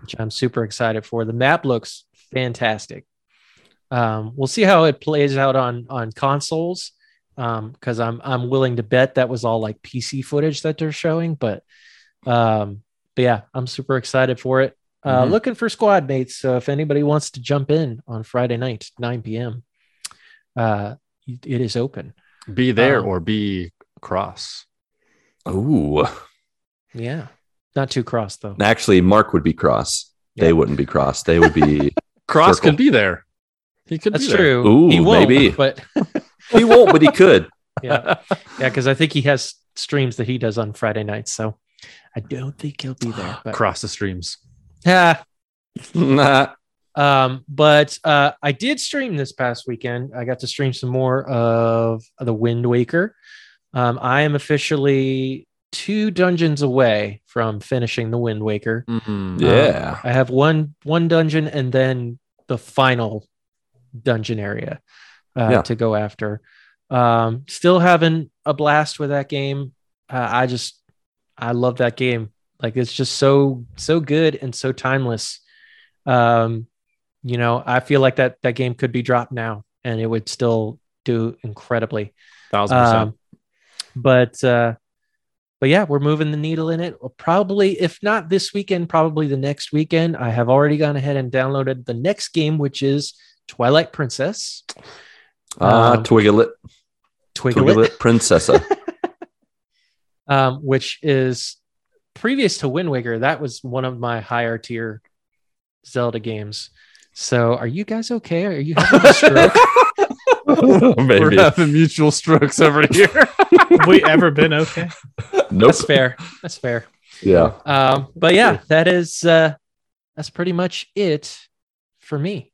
which I'm super excited for. The map looks fantastic. Um, we'll see how it plays out on on consoles because I'm I'm willing to bet that was all like PC footage that they're showing, but um, but yeah, I'm super excited for it. Uh, Mhm. Looking for squad mates, so if anybody wants to jump in on Friday night, 9 p.m., uh, it is open. Be there Um, or be cross. Ooh. Yeah, not too cross though. Actually, Marc would be cross. They wouldn't be cross. They would be. Cross circle. could be there. He could That's be there. true. Ooh, he won't, maybe. but he won't, but he could. yeah, yeah, because I think he has streams that he does on Friday nights, so I don't think he'll be there. But Cross the streams. yeah, Nah. Um, but uh, I did stream this past weekend. I got to stream some more of the Wind Waker. Um, I am officially two dungeons away from finishing the Wind Waker. Mhm. Yeah. I have one one dungeon and then the final dungeon area uh, Yeah. to go after. Um, still having a blast with that game. Uh, I just I love that game. Like it's just so so good and so timeless. Um, you know, I feel like that that game could be dropped now and it would still do incredibly. Thousand percent. Um, but uh, but yeah, we're moving the needle in it. Probably, if not this weekend, probably the next weekend. I have already gone ahead and downloaded the next game, which is Twilight Princess. Ah, Um, Twiglet. Twiglet, Twiglet Princessa. um, which is previous to Wind Waker. That was one of my higher tier Zelda games. So, are you guys okay? Are you having a stroke? We're having mutual strokes over here. Have we ever been okay? Nope. That's fair. That's fair. Yeah. Um, but yeah, that is uh, that's pretty much it for me,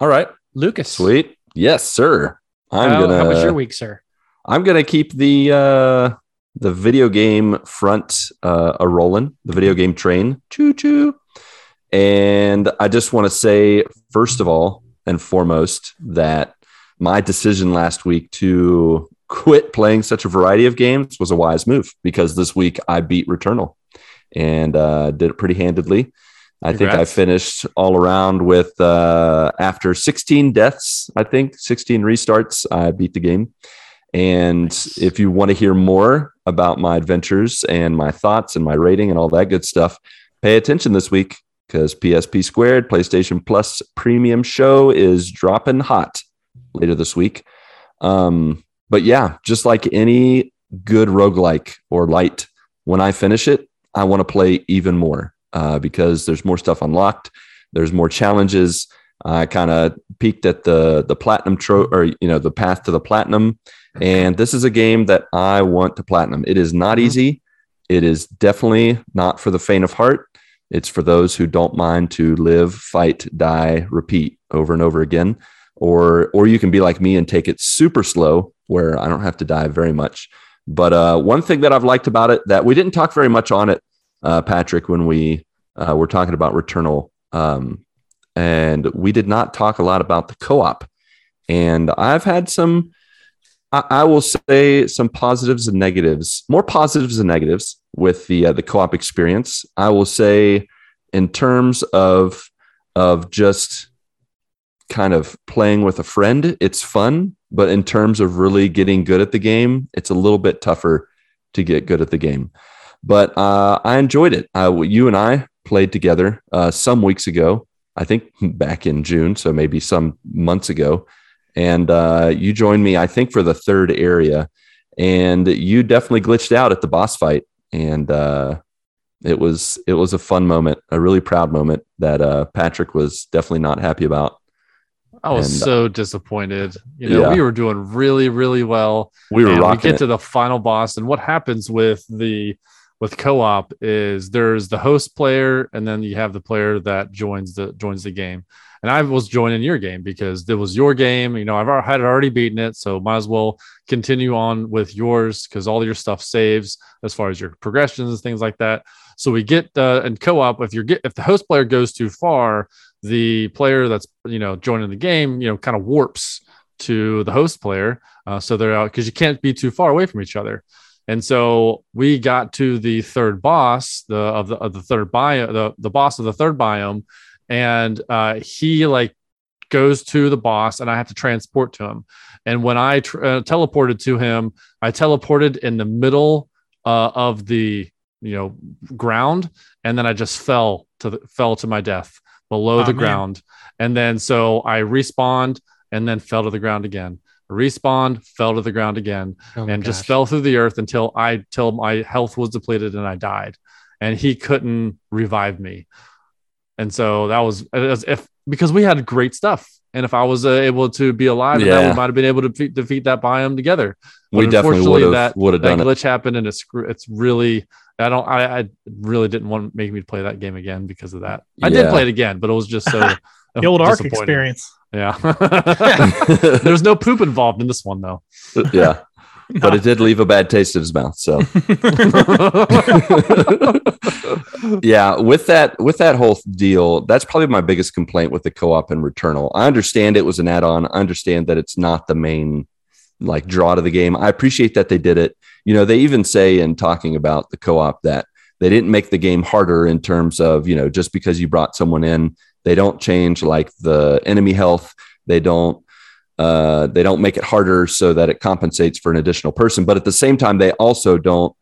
All right. Lucas. Sweet. Yes, sir. I'm how, gonna. how was your week, sir? I'm gonna keep the uh, the video game front uh, a rolling. The video game train. Choo choo. And I just want to say, first of all and foremost, that my decision last week to quit playing such a variety of games was a wise move because this week I beat Returnal and uh, did it pretty handedly. I think I finished all around with uh, after 16 deaths, I think 16 restarts, I beat the game. And Nice. if you want to hear more about my adventures and my thoughts and my rating and all that good stuff, pay attention this week because PSP Squared PlayStation Plus Premium Show is dropping hot later this week. Um, but yeah, just like any good roguelike or light, when I finish it, I want to play even more uh, because there's more stuff unlocked. There's more challenges. I kind of peeked at the the platinum tro or you know the path to the platinum, and this is a game that I want to platinum. It is not Mhm. easy. It is definitely not for the faint of heart. It's for those who don't mind to live, fight, die, repeat over and over again. Or or you can be like me and take it super slow, where I don't have to dive very much. But uh, one thing that I've liked about it that we didn't talk very much on it, uh, Patrick, when we uh, were talking about Returnal, um, and we did not talk a lot about the co-op. And I've had some, I, I will say, some positives and negatives, more positives than negatives with the uh, the co-op experience. I will say, in terms of of just kind of playing with a friend, it's fun. But in terms of really getting good at the game, it's a little bit tougher to get good at the game. But uh, I enjoyed it. You and I played together uh, some weeks ago. I think back in June, so maybe some months ago. And uh, you joined me, I think, for the third area. And you definitely glitched out at the boss fight. And uh, it was it was a fun moment, a really proud moment that uh, Patrick was definitely not happy about. I was And, uh, so disappointed. You know, Yeah. we were doing really, really well. We were we get it. to the final boss, and what happens with the with co-op is there's the host player, and then you have the player that joins the joins the game. and I was joining your game because it was your game. You know, I've had already beaten it, so might as well continue on with yours because all your stuff saves as far as your progressions, and things like that. So we get uh, in co-op. If you're get if the host player goes too far, the player that's you know joining the game, you know, kind of warps to the host player. Uh, so they're out because you can't be too far away from each other. And so we got to the third boss, the of the of the third biome, the, the boss of the third biome, and uh, he like goes to the boss, and I have to transport to him. And when I tr- uh, teleported to him, I teleported in the middle uh, of the you know ground, and then I just fell to the, fell to my death below Oh, the man. ground. And then so I respawned and then fell to the ground again. Respawned, fell to the ground again Oh my and just fell through the earth until I till my health was depleted and I died. And he couldn't revive me. And so that was as if because we had great stuff. And if I was uh, able to be alive, then Yeah. we might have been able to defeat, defeat that biome together. We But definitely unfortunately, would have that- would have That done it. glitch happened, and it's screw- it's really I don't I, I really didn't want to make me play that game again because of that. I did play it again, but it was just so The old Ark disappointing. experience. Yeah, there's no poop involved in this one though. yeah, but it did leave a bad taste in his mouth. So yeah, with that with that whole deal, that's probably my biggest complaint with the co-op and Returnal. I understand it was an add-on. I understand that it's not the main like draw to the game. I appreciate that they did it. You know, they even say in talking about the co-op that they didn't make the game harder in terms of, you know, just because you brought someone in, they don't change like the enemy health. They don't uh, they don't make it harder so that it compensates for an additional person. But at the same time, they also don't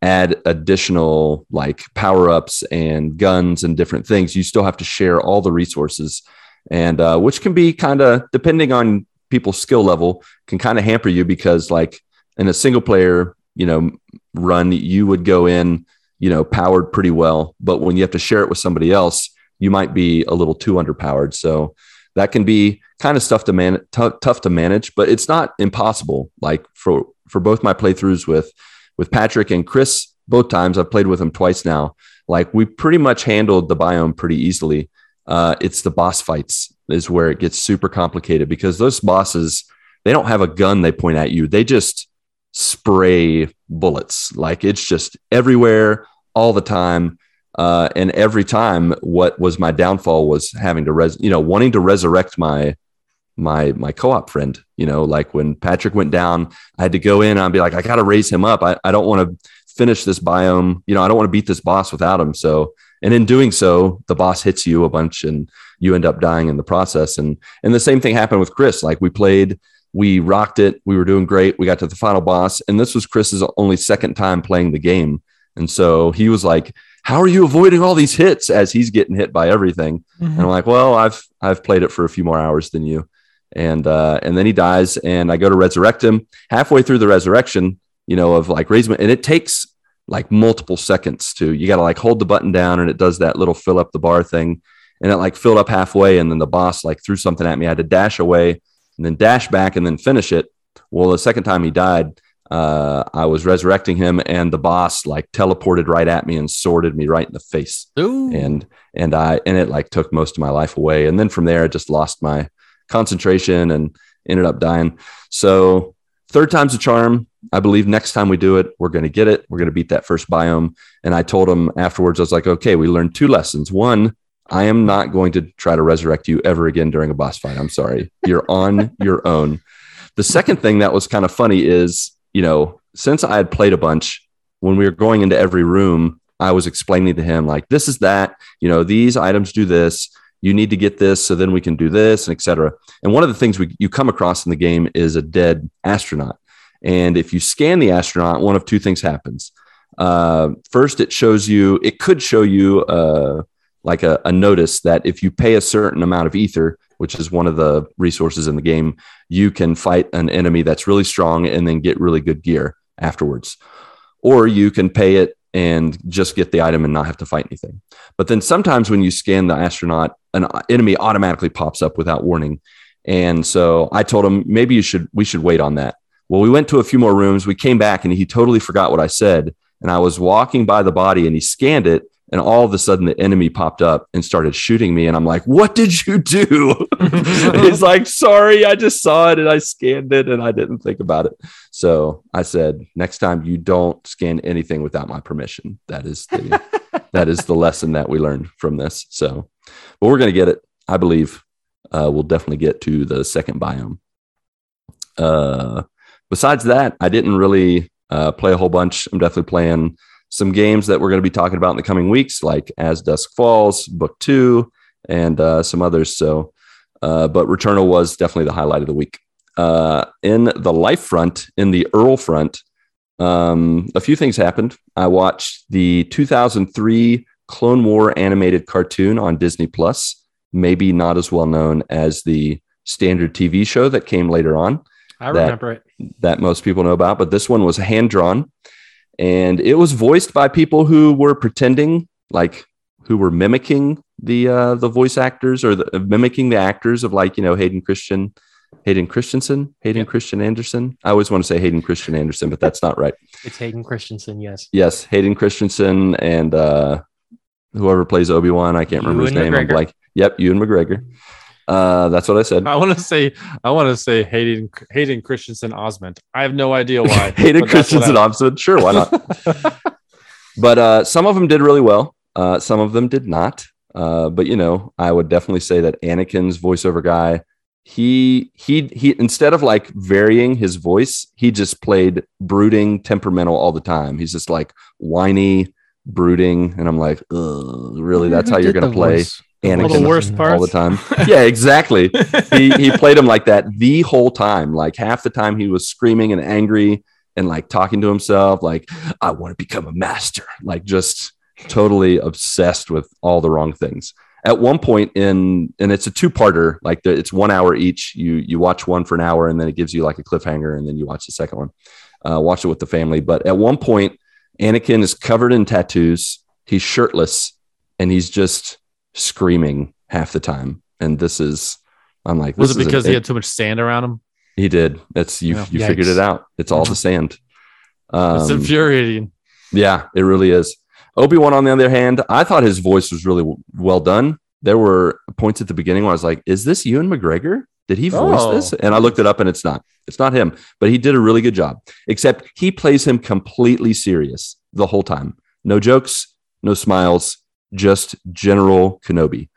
add additional like power ups and guns and different things. You still have to share all the resources, and uh, which can be kind of depending on people's skill level, can kind of hamper you because like in a single player, you know, run, you would go in, you know, powered pretty well, but when you have to share it with somebody else, you might be a little too underpowered. So that can be kind of stuff to man t- tough to manage, but it's not impossible. Like for for both my playthroughs with with Patrick and Chris, both times I've played with them twice now. Like we pretty much handled the biome pretty easily. Uh, it's the boss fights is where it gets super complicated because those bosses they don't have a gun they point at you. They just spray bullets. Like it's just everywhere all the time. Uh, and every time, what was my downfall was having to res, you know, wanting to resurrect my my my co-op friend. You know, like when Patrick went down, I had to go in. and I'd be like, I got to raise him up. I, I don't want to finish this biome. You know, I don't want to beat this boss without him. So, and in doing so, the boss hits you a bunch, and you end up dying in the process. And and the same thing happened with Chris. Like we played, we rocked it. We were doing great. We got to the final boss, and this was Chris's only second time playing the game. And so he was like, "How are you avoiding all these hits?" As he's getting hit by everything. And I'm like, well, I've I've played it for a few more hours than you, and uh, and then he dies, and I go to resurrect him. Halfway through the resurrection, you know, of like raising, and it takes like multiple seconds to. You got to like hold the button down, and it does that little fill up the bar thing, and it like filled up halfway, and then the boss like threw something at me. I had to dash away, and then dash back, and then finish it. Well, the second time he died, uh, I was resurrecting him, and the boss like teleported right at me and sworded me right in the face Ooh. and and I and it like took most of my life away. And then from there, I just lost my concentration and ended up dying. So third time's a charm. I believe next time we do it, we're going to get it. We're going to beat that first biome. And I told him afterwards, I was like, okay, we learned two lessons. One, I am not going to try to resurrect you ever again during a boss fight. I'm sorry. You're on your own. The second thing that was kind of funny is, you know, since I had played a bunch, when we were going into every room, I was explaining to him, like, this is that, you know, these items do this. You need to get this so then we can do this and etc. And one of the things we, you come across in the game is a dead astronaut. And if you scan the astronaut, one of two things happens. Uh, first, it shows you, it could show you uh, like a, a notice that if you pay a certain amount of ether, which is one of the resources in the game, you can fight an enemy that's really strong and then get really good gear afterwards. Or you can pay it and just get the item and not have to fight anything. But then sometimes when you scan the astronaut, an enemy automatically pops up without warning. And so I told him maybe you should we should wait on that. Well, we went to a few more rooms. We came back and he totally forgot what I said. And I was walking by the body and he scanned it and all of a sudden the enemy popped up and started shooting me. And i'm like what did you do? He's like sorry i just saw it and i scanned it and i didn't think about it. So i said next time you don't scan anything without my permission. That is the that is the lesson that we learned from this. So but we're going to get it i believe. Uh, we'll definitely get to the second biome. Uh, besides that i didn't really uh, play a whole bunch. I'm definitely playing some games that we're going to be talking about in the coming weeks, like As Dusk Falls, Book Two, and uh, some others. So, uh, but Returnal was definitely the highlight of the week. Uh, in the life front, in the Earl front, um, a few things happened. I watched the 2003 Clone War animated cartoon on Disney Plus, maybe not as well known as the standard TV show that came later on. I That- remember it. that most people know about, but this one was hand drawn and it was voiced by people who were pretending like who were mimicking the uh the voice actors or the, mimicking the actors of like you know Hayden Christian Hayden Christensen Hayden Yep. Christian Anderson I always want to say Hayden Christian Anderson but that's not right It's Hayden Christensen. Yes. yes Hayden Christensen and uh whoever plays Obi-Wan I can't remember his name I'm McGregor. blank yep Ewan McGregor uh that's what I said I want to say I want to say Hayden Hayden Christensen Osment. I have no idea why. Hayden but that's Christensen Osment sure why not but uh, some of them did really well. Uh, some of them did not. Uh, but you know, I would definitely say that Anakin's voiceover guy, he he he instead of like varying his voice, he just played brooding, temperamental all the time. He's just like whiny, brooding, and I'm like, Ugh, really? That's how you're gonna play All the worst worst all the time? yeah, exactly. he he played him like that the whole time. Like half the time he was screaming and angry and like talking to himself, like, I want to become a master. Like just totally obsessed with all the wrong things. At one point in and it's a two-parter, like the, it's one hour each. You you watch one for an hour and then it gives you like a cliffhanger and then you watch the second one. Uh, watch it with the family. But at one point, Anakin is covered in tattoos. He's shirtless and he's just screaming half the time. And this is, I'm like, Was this it because he had too much sand around him? he did. That's you. Yeah. You figured it out. It's all the sand. It's Um, infuriating. yeah, it really is. Obi Wan, on the other hand, I thought his voice was really w- well done. There were points at the beginning where I was like, "Is this Ewan McGregor? Did he voice Oh. this?" And I looked it up, and it's not. It's not him. But he did a really good job. Except he plays him completely serious the whole time. No jokes, no smiles, just General Kenobi.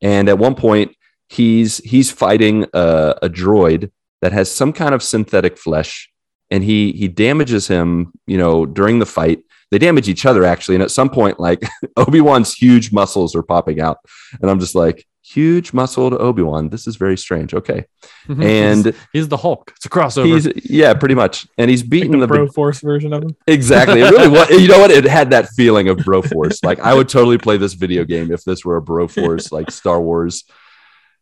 And at one point, he's he's fighting a, a droid that has some kind of synthetic flesh, and he he damages him. You know, during the fight, they damage each other actually. And at some point, like Obi Wan's huge muscles are popping out, and I'm just like, huge muscled Obi Wan. This is very strange. Okay, mm-hmm. and he's, he's the Hulk. It's a crossover. he's yeah, pretty much, and he's Like the the, Bro Force version of him. Exactly. It really was. You know what? It had that feeling of Bro Force. Like I would totally play this video game if this were a Bro Force, like Star Wars,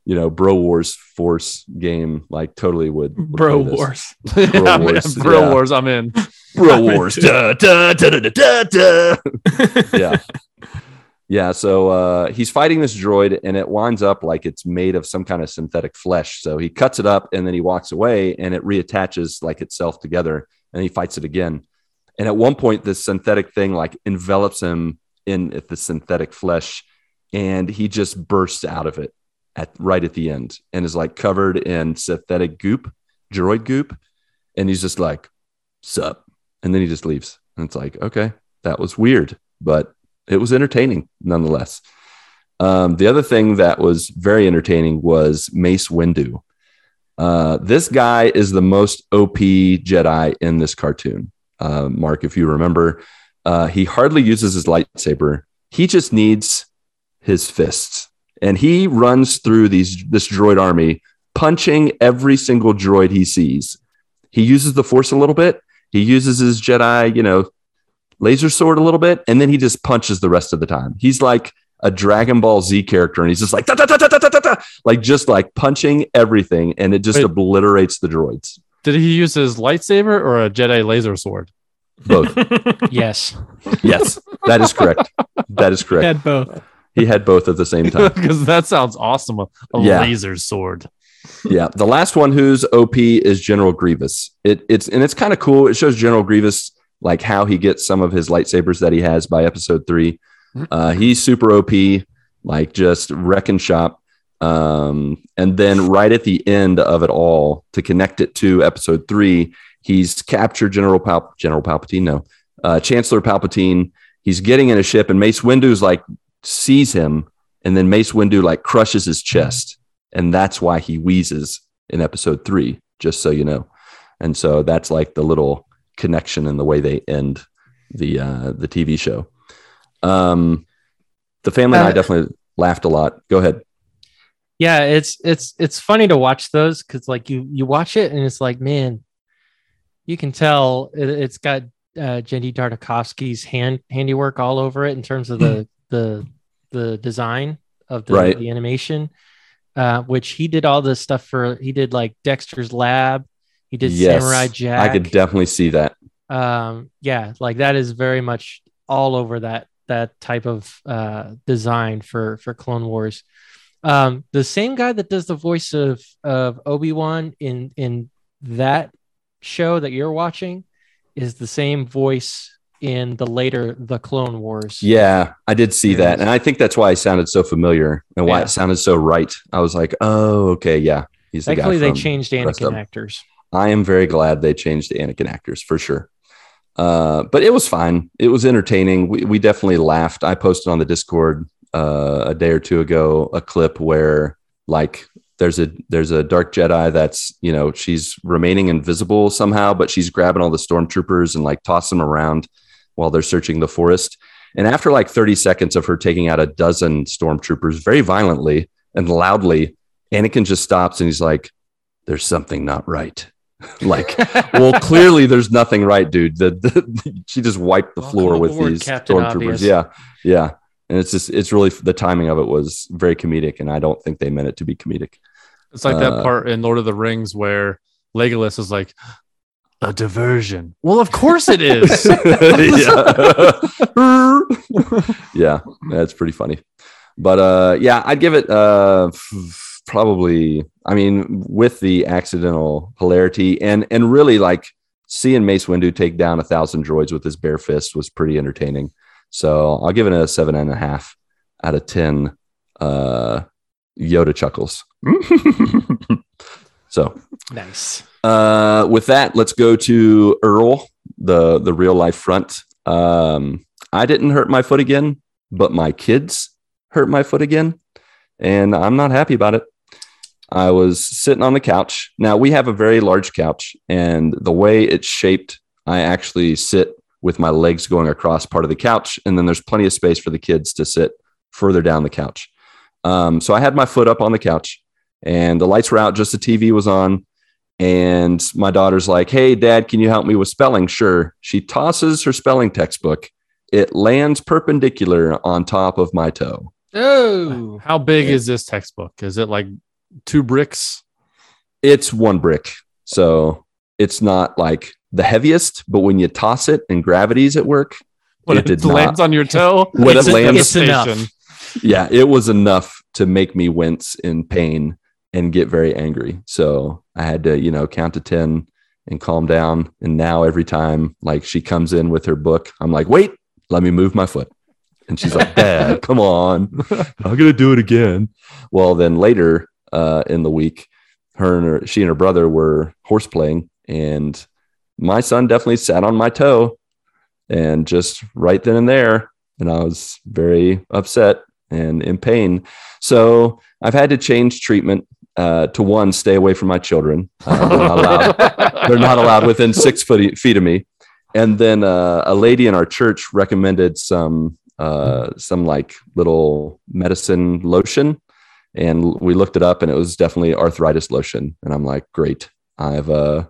you know, Bro Wars Force game. Like totally would. would Bro play this. Wars. Yeah, Bro Wars, Bro. Wars. I'm in. Bro Wars. Da, da, da. yeah. Yeah. So uh, he's fighting this droid and it winds up like it's made of some kind of synthetic flesh. So he cuts it up and then he walks away and it reattaches like itself together and he fights it again. And at one point, this synthetic thing like envelops him in the synthetic flesh and he just bursts out of it at right at the end and is like covered in synthetic goop, droid goop. And he's just like, sup. And then he just leaves. And it's like, okay, that was weird, but it was entertaining nonetheless. Um, the other thing that was very entertaining was Mace Windu. Uh, this guy is the most OP Jedi in this cartoon. Uh, Marc, if you remember, uh, he hardly uses his lightsaber. He just needs his fists, and he runs through these this droid army, punching every single droid he sees. He uses the Force a little bit. He uses his Jedi, you know, laser sword a little bit, and then he just punches the rest of the time. He's like a Dragon Ball Z character, and he's just like da, da, da, da, da, da, da, like just like punching everything, and it just Wait. obliterates the droids. Did he use his lightsaber or a Jedi laser sword? Both. yes. Yes, that is correct. That is correct. He had both. He had both at the same time. Because that sounds awesome. A, yeah. laser sword. yeah. The last one who's OP is General Grievous. It, it's and it's kind of cool. It shows General Grievous like how he gets some of his lightsabers that he has by episode three Uh, he's super OP, like just wrecking shop. Um, and then right at the end of it all, to connect it to episode three, he's captured General Pal- General Palpatine, no, uh, Chancellor Palpatine. He's getting in a ship, and Mace Windu's like sees him, and then Mace Windu like crushes his chest, and that's why he wheezes in episode three. Just so you know, and so that's like the little connection in the way they end the uh, the TV show. Um, the family and I Uh, definitely laughed a lot. Go ahead. yeah it's it's it's funny to watch those because like you you watch it and it's like man you can tell it, it's got uh Genndy Tartakovsky's hand handiwork all over it in terms of the the the design of the, Right. the animation uh which he did all this stuff for he did like dexter's lab he did Yes, samurai jack I could definitely see that. um yeah like that is very much all over that that type of uh design for for clone wars um the same guy that does the voice of of obi-wan in in that show that you're watching is the same voice in the later the clone wars Yeah, I did see that, and I think that's why it sounded so familiar and why Yeah. it sounded so right. I was like, oh, okay, yeah, he's the thankfully guy. they changed anakin actors I am very glad they changed the Anakin actors for sure. Uh, but it was fine. It was entertaining. We, we definitely laughed. I posted on the Discord uh, a day or two ago a clip where like there's a there's a dark Jedi that's you know she's remaining invisible somehow, but she's grabbing all the stormtroopers and like toss them around while they're searching the forest. And after like 30 seconds of her taking out a dozen stormtroopers very violently and loudly, Anakin just stops and he's like, "There's something not right." Like well clearly there's nothing right dude the, the she just wiped the Welcome floor with aboard, these Captain stormtroopers Obvious. yeah yeah and it's just it's really the timing of it was very comedic and i don't think they meant it to be comedic It's like Uh, that part in Lord of the Rings where Legolas is like, a diversion. Well, of course it is. yeah. yeah, that's pretty funny. But uh, yeah, I'd give it uh, f- probably. I mean, with the accidental hilarity and and really like seeing Mace Windu take down a thousand droids with his bare fist was pretty entertaining. So I'll give it a seven and a half out of ten. Uh, Yoda chuckles. so nice uh, with that, let's go to Earl, the the real life front. Um, I didn't hurt my foot again, but my kids hurt my foot again, and I'm not happy about it. I was sitting on the couch. Now we have a very large couch, and the way it's shaped, I actually sit with my legs going across part of the couch, and then there's plenty of space for the kids to sit further down the couch. Um, so I had my foot up on the couch, and the lights were out, just the TV was on. And my daughter's like, Hey, dad, can you help me with spelling? Sure. She tosses her spelling textbook. It lands perpendicular on top of my toe. Oh How big is this textbook? Is it like two bricks? It's one brick. So it's not like the heaviest, but when you toss it and gravity's at work, When It it, did not. lands on your toe? When it's it lands- enough. yeah, it was enough to make me wince in pain and get very angry. So I had to, you know, count to 10 and calm down. And now every time like she comes in with her book, I'm like, wait, let me move my foot. And she's like, Dad, come on. I'm gonna do it again. Well, then later uh, in the week, her and her, she and her brother were horse playing, and my son definitely sat on my toe, and just right then and there, and I was very upset and in pain. So I've had to change treatment uh, to one, stay away from my children. Uh, they're not allowed they're not allowed within six foot feet of me. And then uh, a lady in our church recommended some uh, some like little medicine lotion, and we looked it up, and it was definitely arthritis lotion. And I'm like, great, I've uh,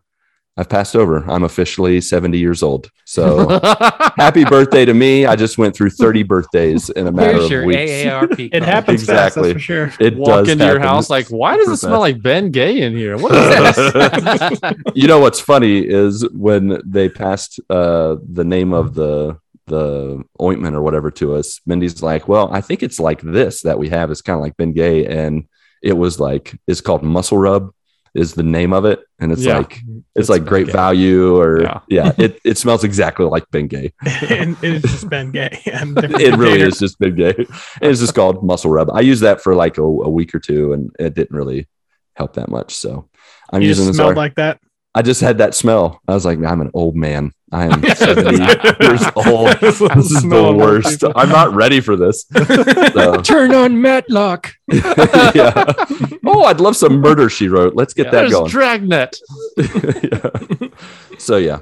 I've passed over. I'm officially 70 years old. So happy birthday to me! I just went through 30 birthdays in a matter here's of your weeks. aarp It happens fast, Exactly. that's for sure. It does. Walk does into your house like, why does it super smell like Ben Gay in here? What is this? you know what's funny is when they passed uh, the name of the the ointment or whatever to us, Mindy's like, "Well, I think it's like this that we have. It's kind of like Ben Gay, and it was like it's called Muscle Rub." is the name of it, and it's Yeah. like it's, It's like great Bengay. value or Yeah. yeah, it, it smells exactly like Bengay. and it's just been gay. It really is just Bengay. It's just called Muscle Rub. I used that for like a, a week or two, and it didn't really help that much. So I'm You using just this. smelled ar- like that. I just had that smell. I was like, I'm an old man. I am 70 years old. This is the worst. I'm not ready for this. So, Turn on Matlock. yeah. Oh, I'd love some murder she wrote. Let's get that There's going. Dragnet. Yeah. So yeah.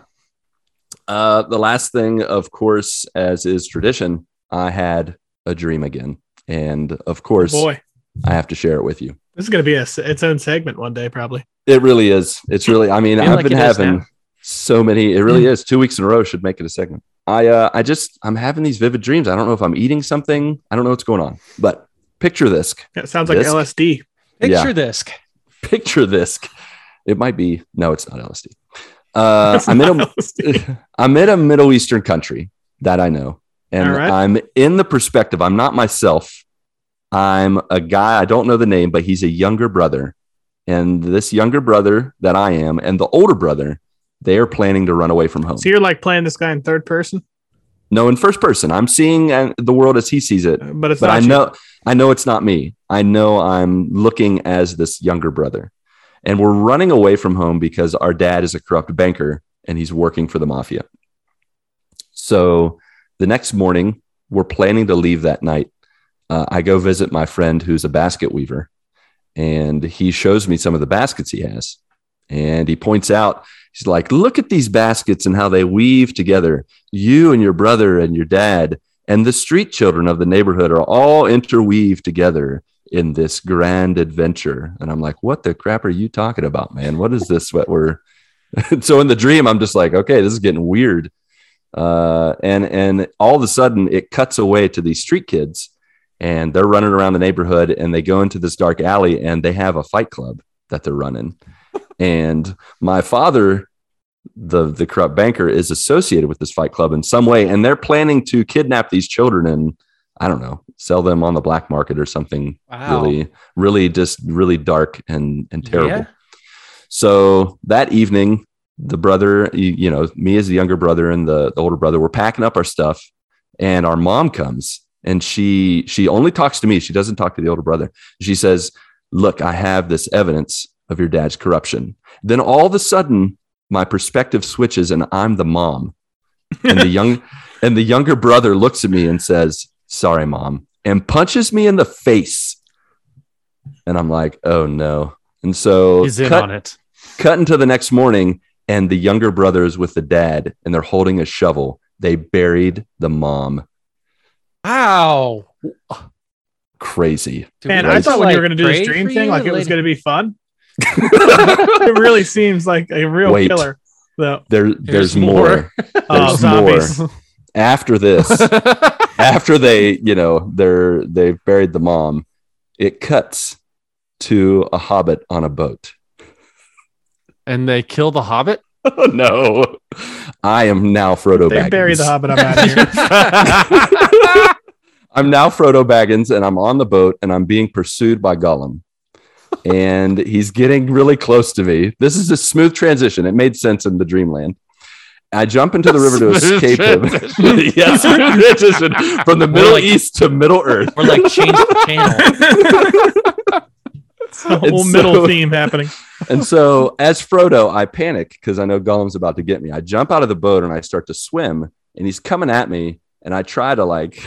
Uh, the last thing, of course, as is tradition, I had a dream again, and of course, Boy, I have to share it with you. This is gonna be a, s- its own segment one day, probably. It really is. It's really. I mean, I've like been having so many. It really is. Two weeks in a row should make it a segment. I uh, I just I'm having these vivid dreams. I don't know if I'm eating something. I don't know what's going on. But picture this. It sounds like This- LSD. Yeah. Picture this. Picture this. It might be. No, it's not LSD. Uh, I'm in a LSD. I'm in a Middle Eastern country that I know, and All right. I'm in the perspective. I'm not myself. I'm a guy. I don't know the name, but he's a younger brother, and this younger brother that I am, and the older brother, they are planning to run away from home. So you're like playing this guy in third person, No, in first person. I'm seeing uh, the world as he sees it, but it's but not I you. know I know it's not me. I know I'm looking as this younger brother. And we're running away from home because our dad is a corrupt banker and he's working for the mafia. So the next morning, we're planning to leave that night. Uh, I go visit my friend who's a basket weaver, and he shows me some of the baskets he has. And he points out, he's like, Look at these baskets and how they weave together. You and your brother and your dad and the street children of the neighborhood are all interweaved together in this grand adventure. And I'm like, what the crap are you talking about, man? What is this? What we're so in the dream, I'm just like, okay, this is getting weird. Uh, and and all of a sudden, it cuts away to these street kids, and they're running around the neighborhood, and they go into this dark alley, and they have a fight club that they're running. and my father the the corrupt banker is associated with this fight club in some way and they're planning to kidnap these children and i don't know sell them on the black market or something Wow. really really just really dark and and terrible Yeah. so that evening the brother you, you know me as the younger brother and the, the older brother we're packing up our stuff and our mom comes and she she only talks to me. She doesn't talk to the older brother. She says look i have this evidence of your dad's corruption. Then all of a sudden my perspective switches and i'm the mom. And the young and the younger brother looks at me and says sorry mom and punches me in the face. And i'm like oh no. And so He's in cut, on it. cut into the next morning and the younger brother is with the dad and they're holding a shovel. They buried the mom Wow. crazy Man, we I thought when you were going to do this pray dream thing, like it was going to be fun. it really seems like a real Wait. killer. Though. there there's, There's more, more. Oh, There's zombies. after this after they you know they're they've buried the mom it cuts to a hobbit on a boat and they kill the Hobbit. oh no i am now frodo They baggins bury the Hobbit. I'm out of here. I'm now frodo baggins and i'm on the boat and i'm being pursued by gollum and he's getting really close to me this is a smooth transition it made sense in the dreamland I jump into the river to escape him. yes, transition from the Middle like- East to Middle Earth. Or like change the channel. It's a whole It's middle so- theme happening. And so, as Frodo, I panic because I know Gollum's about to get me. I jump out of the boat and I start to swim, and he's coming at me. And I try to like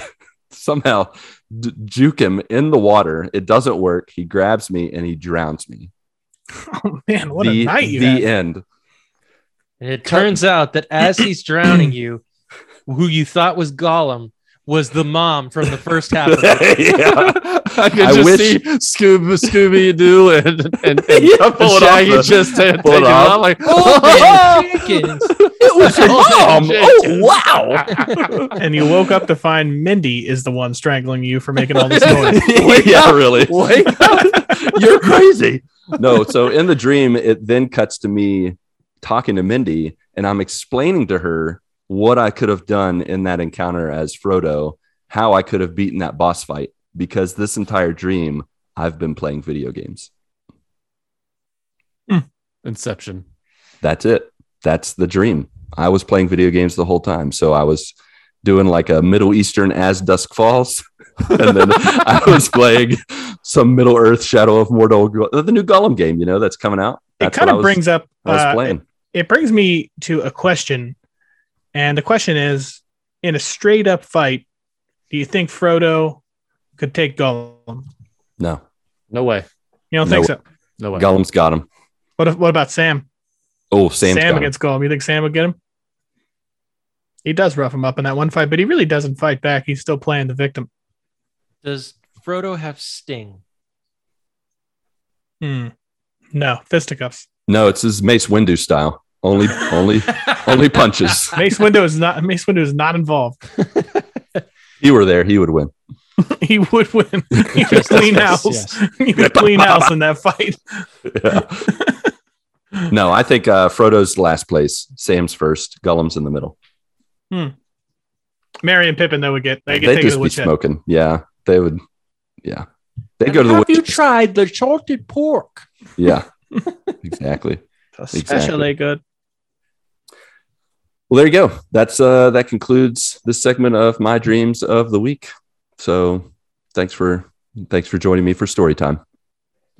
somehow d- juke him in the water. It doesn't work. He grabs me and he drowns me. Oh man, what the a night you the had. end. And it turns out that as he's drowning you, who you thought was Gollum was the mom from the first half of it. yeah. I could I just wish- see Scooby Scooby Doo and and, and, Yeah, pull it off Shaggy the- just ta- pull taking it off. out like Oh, oh man, Jenkins. It was your Oh, mom. Oh wow. And you woke up to find Mindy is the one strangling you for making all this noise. Wake yeah, up. really. Wake You're crazy. No, so in the dream, it then cuts to me talking to Mindy, and I'm explaining to her what I could have done in that encounter as Frodo, how I could have beaten that boss fight, because this entire dream, I've been playing video games. Hmm. Inception. That's it. That's the dream. I was playing video games the whole time. So I was doing like a Middle Eastern As Dusk Falls. and then I was playing some Middle Earth Shadow of Mordor, the new Gollum game, you know, that's coming out. It kind of brings up I was uh, playing. it brings me to a question. And the question is in a straight up fight, do you think Frodo could take Gollum? No, No way. You don't No. think so? No way. Gollum's got him. What if, what about Sam? Oh, Sam's Sam got him. against Gollum. You think Sam would get him? He does rough him up in that one fight, but he really doesn't fight back. He's still playing the victim. Does Frodo have Sting? Hmm. No, fisticuffs. No, it's his Mace Windu style. Only, only, only punches. Mace Windu is not Mace Windu is not involved. He were there, he would win. he would win. He would clean house. Yes. He would clean house in that fight. Yeah. no, I think uh, Frodo's last place. Sam's first. Gollum's in the middle. Hmm. Merry and Pippin though would get they get They'd just the be woodshed. smoking. Yeah, they would. Yeah, they go to the Have you woodshed. tried the salted pork? Yeah, exactly. Especially good. Well, there you go. That's uh that concludes this segment of my dreams of the week. So thanks for thanks for joining me for story time.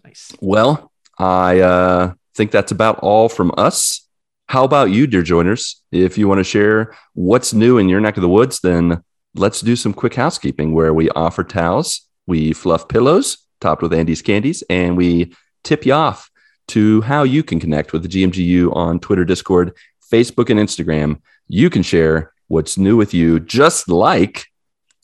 Nice. Well, I uh, think that's about all from us. How about you, dear joiners? If you want to share what's new in your neck of the woods, then let's do some quick housekeeping where we offer towels, we fluff pillows topped with Andy's candies, and we tip you off to how you can connect with the GMGU on Twitter, Discord, Facebook, and Instagram. You can share what's new with you, just like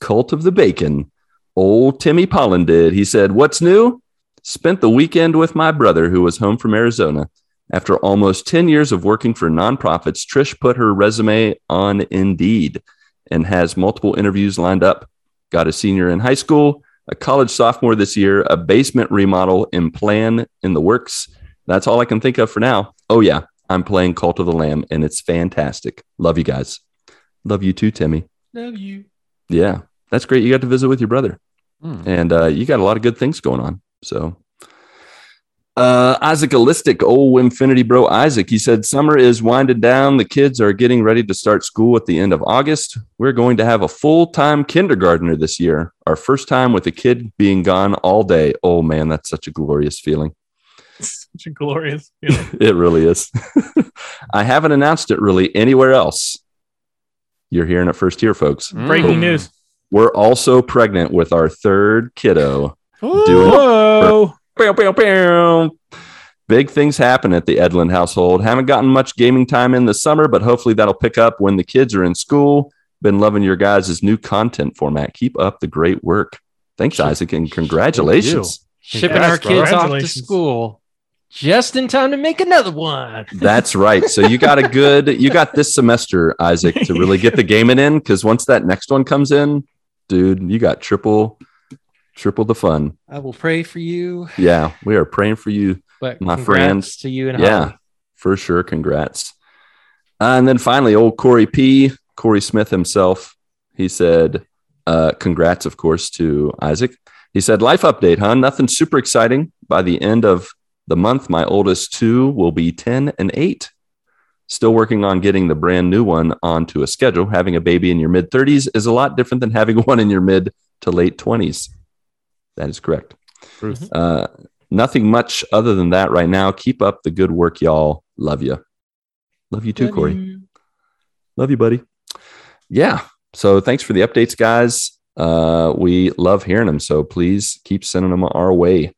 Cult of the Bacon. Old Timmy Pollen did. He said, What's new? Spent the weekend with my brother who was home from Arizona. After almost 10 years of working for nonprofits, Trish put her resume on Indeed and has multiple interviews lined up. Got a senior in high school, a college sophomore this year, a basement remodel in plan in the works. That's all I can think of for now. Oh, yeah, I'm playing Cult of the Lamb and it's fantastic. Love you guys. Love you too, Timmy. Love you. Yeah, that's great. You got to visit with your brother Hmm. and uh, you got a lot of good things going on. So, uh, Isaac Allistic, old Infinity Bro Isaac, he said, Summer is winding down. The kids are getting ready to start school at the end of August. We're going to have a full time kindergartner this year, our first time with a kid being gone all day. Oh, man, that's such a glorious feeling. Such a glorious feeling. It really is. I haven't announced it really anywhere else. You're hearing it first here, folks. Breaking Mm. news. We're also pregnant with our third kiddo. Whoa. Pew, pew, pew. Big things happen at the Edlin household. Haven't gotten much gaming time in the summer, but hopefully that'll pick up when the kids are in school. Been loving your guys' new content format. Keep up the great work. Thanks, Isaac, and congratulations. Shipping Congrats, our kids off to school just in time to make another one. That's right. So you got a good, you got this semester, Isaac, to really get the gaming in. Because once that next one comes in, dude, you got triple, triple the fun. I will pray for you, Yeah, we are praying for you. but My friends. to you and Yeah, Holly. for sure. Congrats. Uh, and then finally, old Corey P. Corey Smith himself. He said, uh, congrats, of course, to Isaac. He said, life update, huh? Nothing super exciting. By the end of the month, my oldest two will be 10 and 8. Still working on getting the brand new one onto a schedule. Having a baby in your mid 30s is a lot different than having one in your mid to late 20s. That is correct. Truth. Uh, nothing much other than that right now. Keep up the good work, y'all. Love you. Love you too, Love Corey. you. Love you, buddy. Yeah. So thanks for the updates, guys. Uh, we love hearing them. So please keep sending them our way.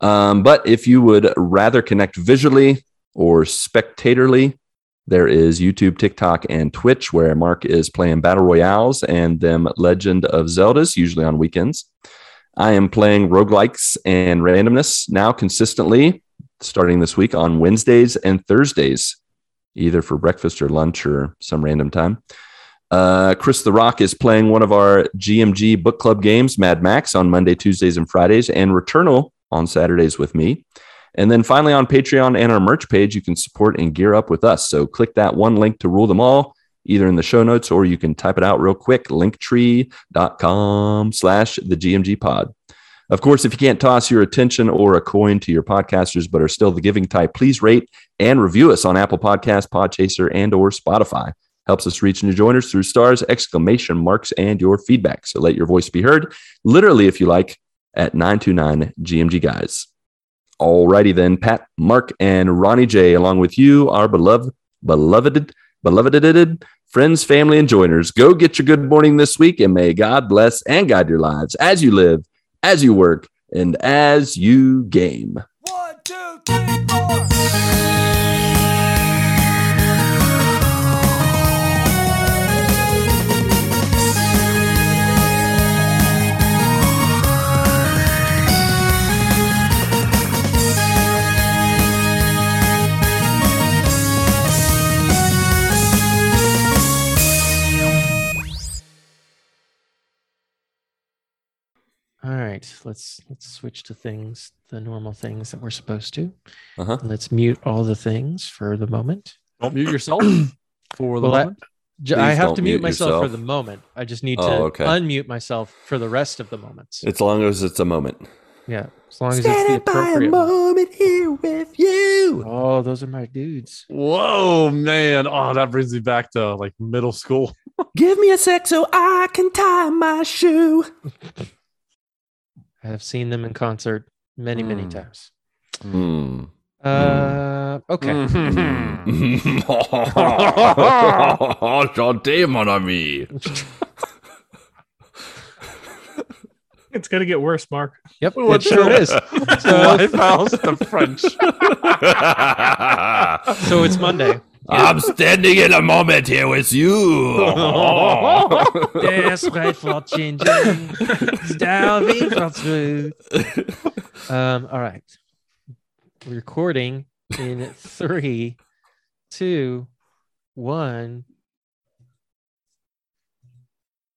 Um, but if you would rather connect visually or spectatorly, there is YouTube, TikTok, and Twitch where Marc is playing battle royales and them Legend of Zeldas, usually on weekends. I am playing roguelikes and randomness now consistently, starting this week on Wednesdays and Thursdays, either for breakfast or lunch or some random time. Uh, Chris the Rock is playing one of our GMG book club games, Mad Max, on Monday, Tuesdays, and Fridays, and Returnal on Saturdays with me. And then finally on Patreon and our merch page, you can support and gear up with us. So click that one link to rule them all, either in the show notes or you can type it out real quick, linktree.com slash the GMG pod. Of course, if you can't toss your attention or a coin to your podcasters, but are still the giving type, please rate and review us on Apple Podcasts, Podchaser, and or Spotify. Helps us reach new joiners through stars, exclamation marks, and your feedback. So let your voice be heard, literally, if you like, at 929 GMG Guys. Alrighty then, Pat, Marc, and Ronnie J, along with you, our beloved, beloved, beloved friends, family, and joiners. Go get your good morning this week, and may God bless and guide your lives as you live, as you work, and as you game. One, two, three, four. All right, let's let's switch to things, the normal things that we're supposed to. Uh-huh. Let's mute all the things for the moment. Don't mute yourself for the Well, moment. J- Please I have to mute, mute myself for the moment. I just need to Oh, okay. unmute myself for the rest of the moments. As long as it's a moment. yeah, as long as it's the appropriate. by a moment here with you. Oh, those are my dudes. Whoa, man! Oh, that brings me back to like middle school. Give me a sec so I can tie my shoe. I have seen them in concert many, many Mm. times. Hmm. Uh, okay. Chantez, mon ami. It's gonna get worse, Marc. Yep, What it sure the- is. Lifehouse the French. So it's Monday. I'm standing in a moment here with you. Desperate for changing, starving for truth. Um, all right. Recording in three, two, one.